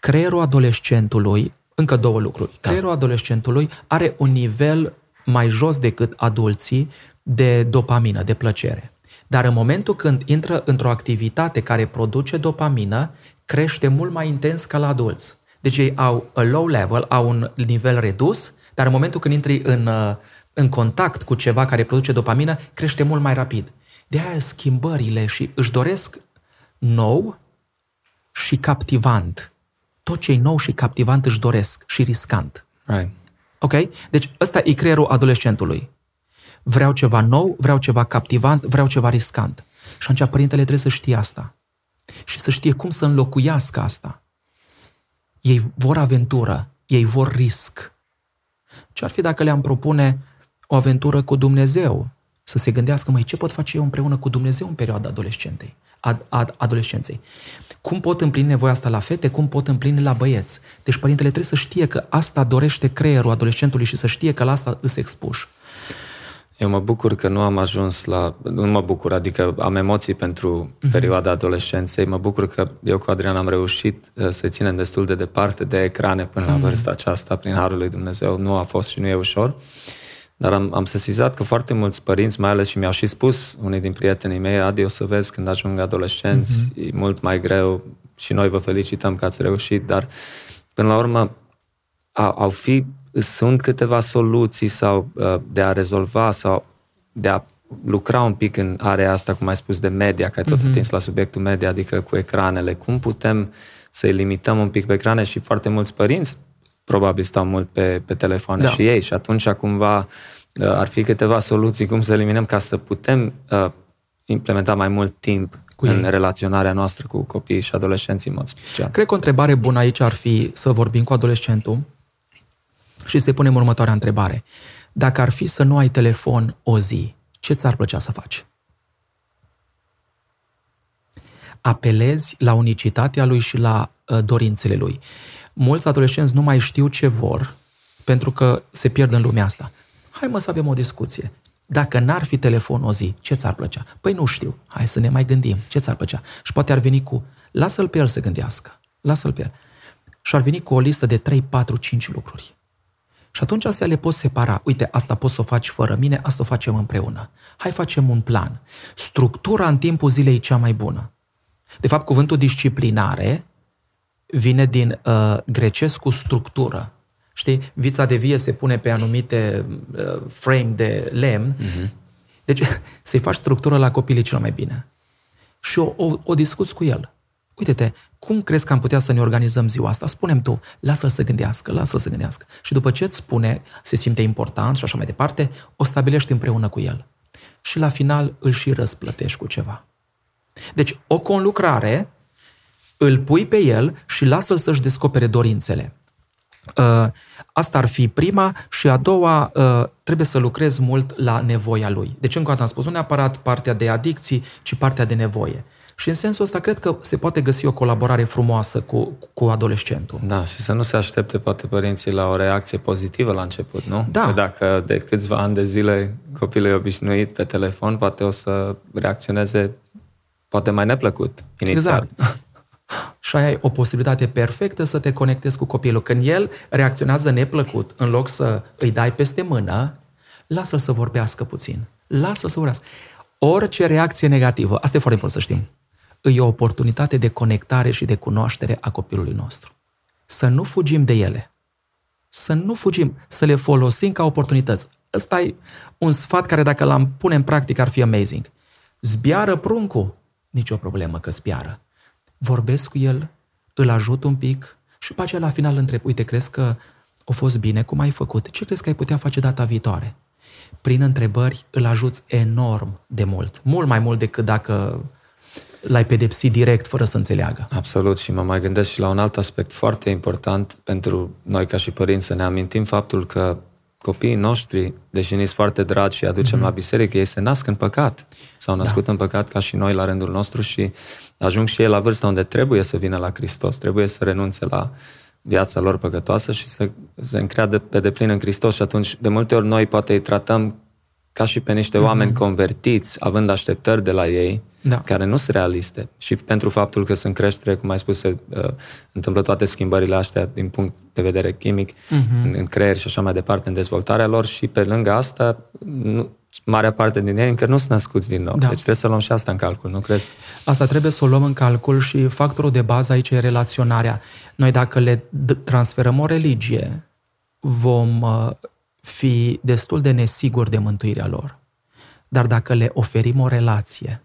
Creierul adolescentului, încă două lucruri. Da. Creierul da. adolescentului are un nivel mai jos decât adulții de dopamină, de plăcere. Dar în momentul când intră într-o activitate care produce dopamină, crește mult mai intens ca la adulți. Deci ei au a low level, au un nivel redus, dar în momentul când intri în, uh, în contact cu ceva care produce dopamină, crește mult mai rapid. De aia schimbările și își doresc nou și captivant. Tot ce e nou și captivant își doresc și riscant. Right. Ok? Deci ăsta e creierul adolescentului. Vreau ceva nou, vreau ceva captivant, vreau ceva riscant. Și atunci părintele trebuie să știe asta. Și să știe cum să înlocuiască asta. Ei vor aventură, ei vor risc. Ce ar fi dacă le-am propune o aventură cu Dumnezeu? Să se gândească, măi, ce pot face eu împreună cu Dumnezeu în perioada adolescentei, ad, ad, adolescenței? Cum pot împlini nevoia asta la fete? Cum pot împlini la băieți? Deci părintele trebuie să știe că asta dorește creierul adolescentului și să știe că la asta îs expuși. Eu mă bucur că nu am ajuns la... Nu mă bucur, adică am emoții pentru uh-huh. perioada adolescenței. Mă bucur că eu cu Adrian am reușit uh, să ținem destul de departe de ecrane până uh-huh. la mhm. vârsta aceasta, prin Harul lui Dumnezeu. Nu a fost și nu e ușor. Dar am, am sesizat că foarte mulți părinți, mai ales și mi-au și spus unii din prietenii mei, Adi, o să vezi când ajung adolescenți, uh-huh. e mult mai greu și noi vă felicităm că ați reușit, dar până la urmă au, au fi sunt câteva soluții sau uh, de a rezolva sau de a lucra un pic în area asta, cum ai spus, de media, care tot mm-hmm. atins la subiectul media, adică cu ecranele. Cum putem să-i limităm un pic pe ecrane și foarte mulți părinți probabil stau mult pe, pe telefoane da. și ei și atunci cumva uh, ar fi câteva soluții cum să eliminăm ca să putem uh, implementa mai mult timp cu în ei. relaționarea noastră cu copiii și adolescenții în mod special. Cred că o întrebare bună aici ar fi să vorbim cu adolescentul și să punem următoarea întrebare. Dacă ar fi să nu ai telefon o zi, ce ți-ar plăcea să faci? Apelezi la unicitatea lui și la uh, dorințele lui. Mulți adolescenți nu mai știu ce vor pentru că se pierd în lumea asta. Hai mă să avem o discuție. Dacă n-ar fi telefon o zi, ce ți-ar plăcea? Păi nu știu. Hai să ne mai gândim. Ce ți-ar plăcea? Și poate ar veni cu, lasă-l pe el să gândească. Lasă-l pe el. Și ar veni cu o listă de 3, 4, 5 lucruri. Și atunci astea le poți separa. Uite, asta poți să o faci fără mine, asta o facem împreună. Hai facem un plan. Structura în timpul zilei e cea mai bună. De fapt, cuvântul disciplinare vine din uh, grecesc cu structură. Știi? Vița de vie se pune pe anumite uh, frame de lemn. Uh-huh. Deci, <laughs> să-i faci structură la copilii cel mai bine. Și o, o, o discuți cu el. Uite-te, cum crezi că am putea să ne organizăm ziua asta? Spunem tu, lasă-l să gândească, lasă-l să gândească. Și după ce îți spune, se simte important și așa mai departe, o stabilești împreună cu el. Și la final îl și răsplătești cu ceva. Deci, o conlucrare îl pui pe el și lasă-l să-și descopere dorințele. Uh, asta ar fi prima și a doua, uh, trebuie să lucrezi mult la nevoia lui. Deci, încă o dată am spus, nu neapărat partea de adicții, ci partea de nevoie. Și în sensul ăsta cred că se poate găsi o colaborare frumoasă cu, cu adolescentul. Da, și să nu se aștepte poate părinții la o reacție pozitivă la început, nu? Da. Că dacă de câțiva ani de zile copilul e obișnuit pe telefon, poate o să reacționeze poate mai neplăcut inițial. Exact. Și ai o posibilitate perfectă să te conectezi cu copilul. Când el reacționează neplăcut, în loc să îi dai peste mână, lasă-l să vorbească puțin. Lasă-l să vorbească. Orice reacție negativă, asta e foarte important să știm, e o oportunitate de conectare și de cunoaștere a copilului nostru. Să nu fugim de ele. Să nu fugim, să le folosim ca oportunități. Ăsta e un sfat care dacă l-am pune în practică ar fi amazing. Zbiară pruncul? Nici o problemă că zbiară. Vorbesc cu el, îl ajut un pic și după aceea la final întreb, uite, crezi că a fost bine, cum ai făcut? Ce crezi că ai putea face data viitoare? Prin întrebări îl ajuți enorm de mult. Mult mai mult decât dacă l-ai pedepsit direct fără să înțeleagă. Absolut și mă mai gândesc și la un alt aspect foarte important pentru noi ca și părinți să ne amintim faptul că copiii noștri, deși ni foarte dragi și aducem mm-hmm. la biserică, ei se nasc în păcat. S-au născut da. în păcat ca și noi la rândul nostru și ajung și ei la vârsta unde trebuie să vină la Hristos, trebuie să renunțe la viața lor păcătoasă și să se încreadă pe deplin în Hristos și atunci de multe ori noi poate îi tratăm ca și pe niște mm-hmm. oameni convertiți, având așteptări de la ei, da. care nu sunt realiste. Și pentru faptul că sunt creștere, cum ai spus, se uh, întâmplă toate schimbările astea din punct de vedere chimic, mm-hmm. în, în creier și așa mai departe, în dezvoltarea lor și pe lângă asta, nu, marea parte din ei încă nu sunt născuți din nou. Da. Deci trebuie să luăm și asta în calcul, nu crezi? Asta trebuie să o luăm în calcul și factorul de bază aici e relaționarea. Noi dacă le transferăm o religie, vom uh, fi destul de nesiguri de mântuirea lor. Dar dacă le oferim o relație,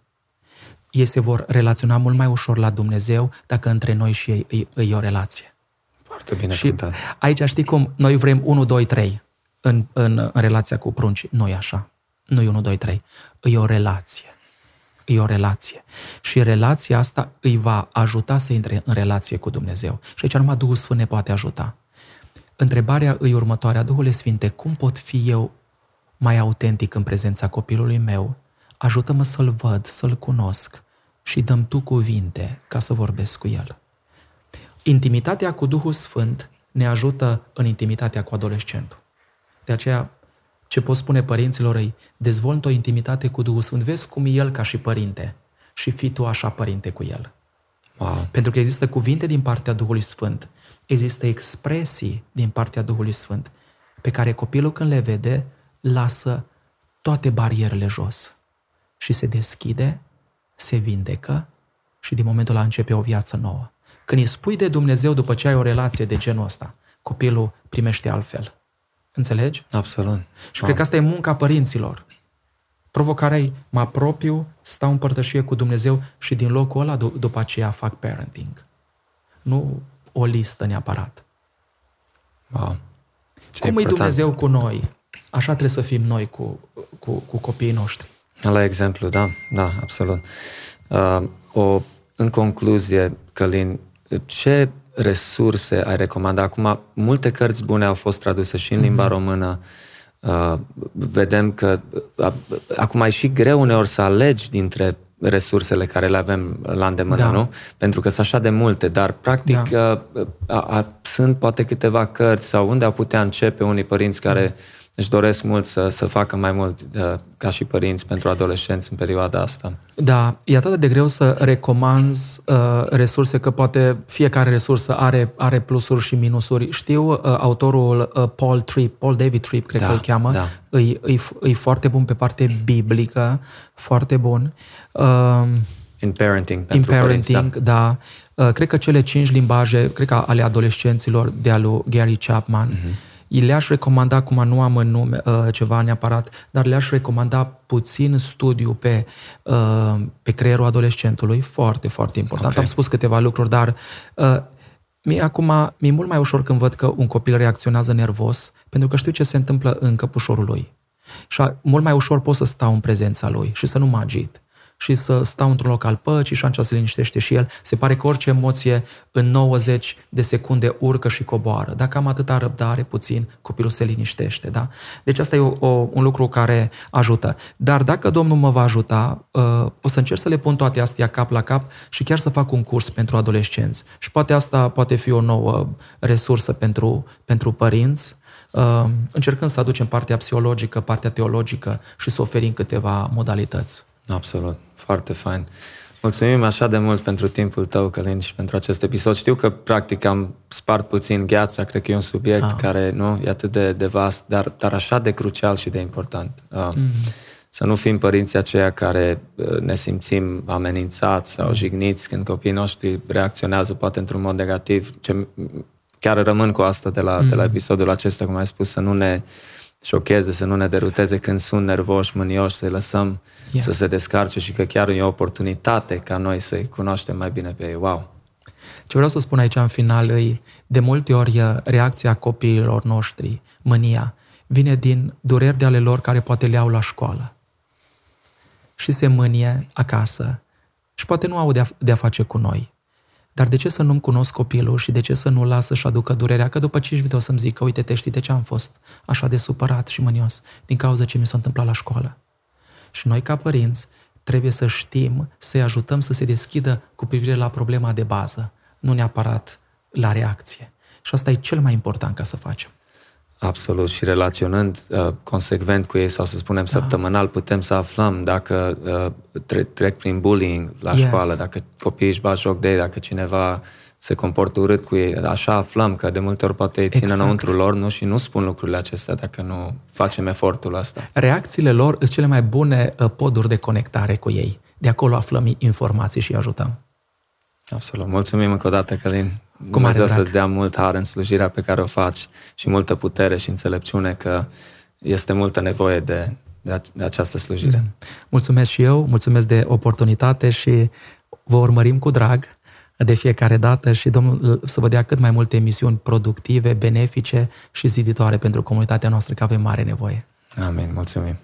ei se vor relaționa mult mai ușor la Dumnezeu dacă între noi și ei îi, îi o relație. Foarte bine Și contat. aici știi cum? Noi vrem 1, 2, 3 în, în, în relația cu prunci. Nu e așa. Nu e 1, 2, 3. E o relație. E o relație. Și relația asta îi va ajuta să intre în relație cu Dumnezeu. Și aici numai Duhul Sfânt ne poate ajuta. Întrebarea îi următoarea, Duhule Sfinte, cum pot fi eu mai autentic în prezența copilului meu? Ajută-mă să-l văd, să-l cunosc și dăm tu cuvinte ca să vorbesc cu el. Intimitatea cu Duhul Sfânt ne ajută în intimitatea cu adolescentul. De aceea, ce pot spune părinților ei, dezvoltă o intimitate cu Duhul Sfânt, vezi cum e el ca și părinte și fii tu așa părinte cu el. Wow. Pentru că există cuvinte din partea Duhului Sfânt există expresii din partea Duhului Sfânt pe care copilul când le vede, lasă toate barierele jos și se deschide, se vindecă și din momentul ăla începe o viață nouă. Când îi spui de Dumnezeu după ce ai o relație de genul ăsta, copilul primește altfel. Înțelegi? Absolut. Și wow. cred că asta e munca părinților. Provocarea e, mă apropiu, stau în părtășie cu Dumnezeu și din locul ăla d- după aceea fac parenting. Nu o listă neapărat. Wow. Ce Cum important. e Dumnezeu cu noi? Așa trebuie să fim noi cu, cu, cu copiii noștri. La exemplu, da, da, absolut. Uh, o, în concluzie, Călin, ce resurse ai recomanda? Acum, multe cărți bune au fost traduse și în mm-hmm. limba română. Uh, vedem că uh, acum e și greu uneori să alegi dintre resursele care le avem la îndemână, da. nu? Pentru că sunt așa de multe, dar practic da. Uh, a, a, sunt poate câteva cărți sau unde a putea începe unii părinți care mm își doresc mult să, să facă mai mult uh, ca și părinți pentru adolescenți în perioada asta. Da, e atât de greu să recomanzi uh, resurse, că poate fiecare resursă are, are plusuri și minusuri. Știu uh, autorul uh, Paul Tripp, Paul David Tripp, cred da, că îl cheamă, da. îi, îi, îi foarte bun pe parte biblică, foarte bun. Uh, in parenting. In parenting, părinți, da. da. Uh, cred că cele cinci limbaje, cred că ale adolescenților de al lui Gary Chapman, uh-huh le-aș recomanda, acum nu am în nume uh, ceva neapărat, dar le-aș recomanda puțin studiu pe, uh, pe creierul adolescentului, foarte, foarte important. Okay. Am spus câteva lucruri, dar uh, Mie acum, mi-e mult mai ușor când văd că un copil reacționează nervos, pentru că știu ce se întâmplă în căpușorul lui. Și mult mai ușor pot să stau în prezența lui și să nu mă agit și să stau într-un loc al păcii și atunci se liniștește și el. Se pare că orice emoție în 90 de secunde urcă și coboară. Dacă am atâta răbdare puțin, copilul se liniștește. Da? Deci asta e o, o, un lucru care ajută. Dar dacă Domnul mă va ajuta, uh, o să încerc să le pun toate astea cap la cap și chiar să fac un curs pentru adolescenți. Și poate asta poate fi o nouă resursă pentru, pentru părinți, uh, încercând să aducem partea psihologică, partea teologică și să oferim câteva modalități. Absolut. Foarte fain. Mulțumim așa de mult pentru timpul tău, Călin, și pentru acest episod. Știu că, practic, am spart puțin gheața, cred că e un subiect ah. care nu e atât de, de vast, dar, dar așa de crucial și de important. Uh, mm-hmm. Să nu fim părinții aceia care uh, ne simțim amenințați sau mm. jigniți când copiii noștri reacționează poate într-un mod negativ. Ce, chiar rămân cu asta de la, mm. de la mm. episodul acesta, cum ai spus, să nu ne șocheze, să nu ne deruteze când sunt nervoși, mânioși, să-i lăsăm Yeah. să se descarce și că chiar e o oportunitate ca noi să-i cunoaștem mai bine pe ei. Wow! Ce vreau să spun aici în final e, de multe ori uh, reacția copiilor noștri, mânia, vine din dureri de ale lor care poate le au la școală. Și se mânie acasă și poate nu au de-a, de-a face cu noi. Dar de ce să nu-mi cunosc copilul și de ce să nu lasă să aducă durerea? Că după 5 minute o să-mi zică, uite, te știi de ce am fost așa de supărat și mânios? Din cauza ce mi s-a întâmplat la școală. Și noi, ca părinți, trebuie să știm să-i ajutăm să se deschidă cu privire la problema de bază, nu neapărat la reacție. Și asta e cel mai important ca să facem. Absolut. Și relaționând uh, consecvent cu ei sau să spunem da. săptămânal, putem să aflăm dacă uh, tre- trec prin bullying la Yes. școală, dacă copiii își bat joc de ei, dacă cineva se comportă urât cu ei. Așa aflăm că de multe ori poate îi țin Exact. înăuntru lor nu și nu spun lucrurile acestea dacă nu facem efortul ăsta. Reacțiile lor sunt cele mai bune uh, poduri de conectare cu ei. De acolo aflăm informații și îi ajutăm. Absolut. Mulțumim încă o dată, Călin. mare Dumnezeu drag. să-ți dea mult har în slujirea pe care o faci și multă putere și înțelepciune că este multă nevoie de, de, a- de această slujire. Mulțumesc și eu, mulțumesc de oportunitate și vă urmărim cu drag de fiecare dată și Domnul să vă dea cât mai multe emisiuni productive, benefice și ziditoare pentru comunitatea noastră, că avem mare nevoie. Amin. Mulțumim.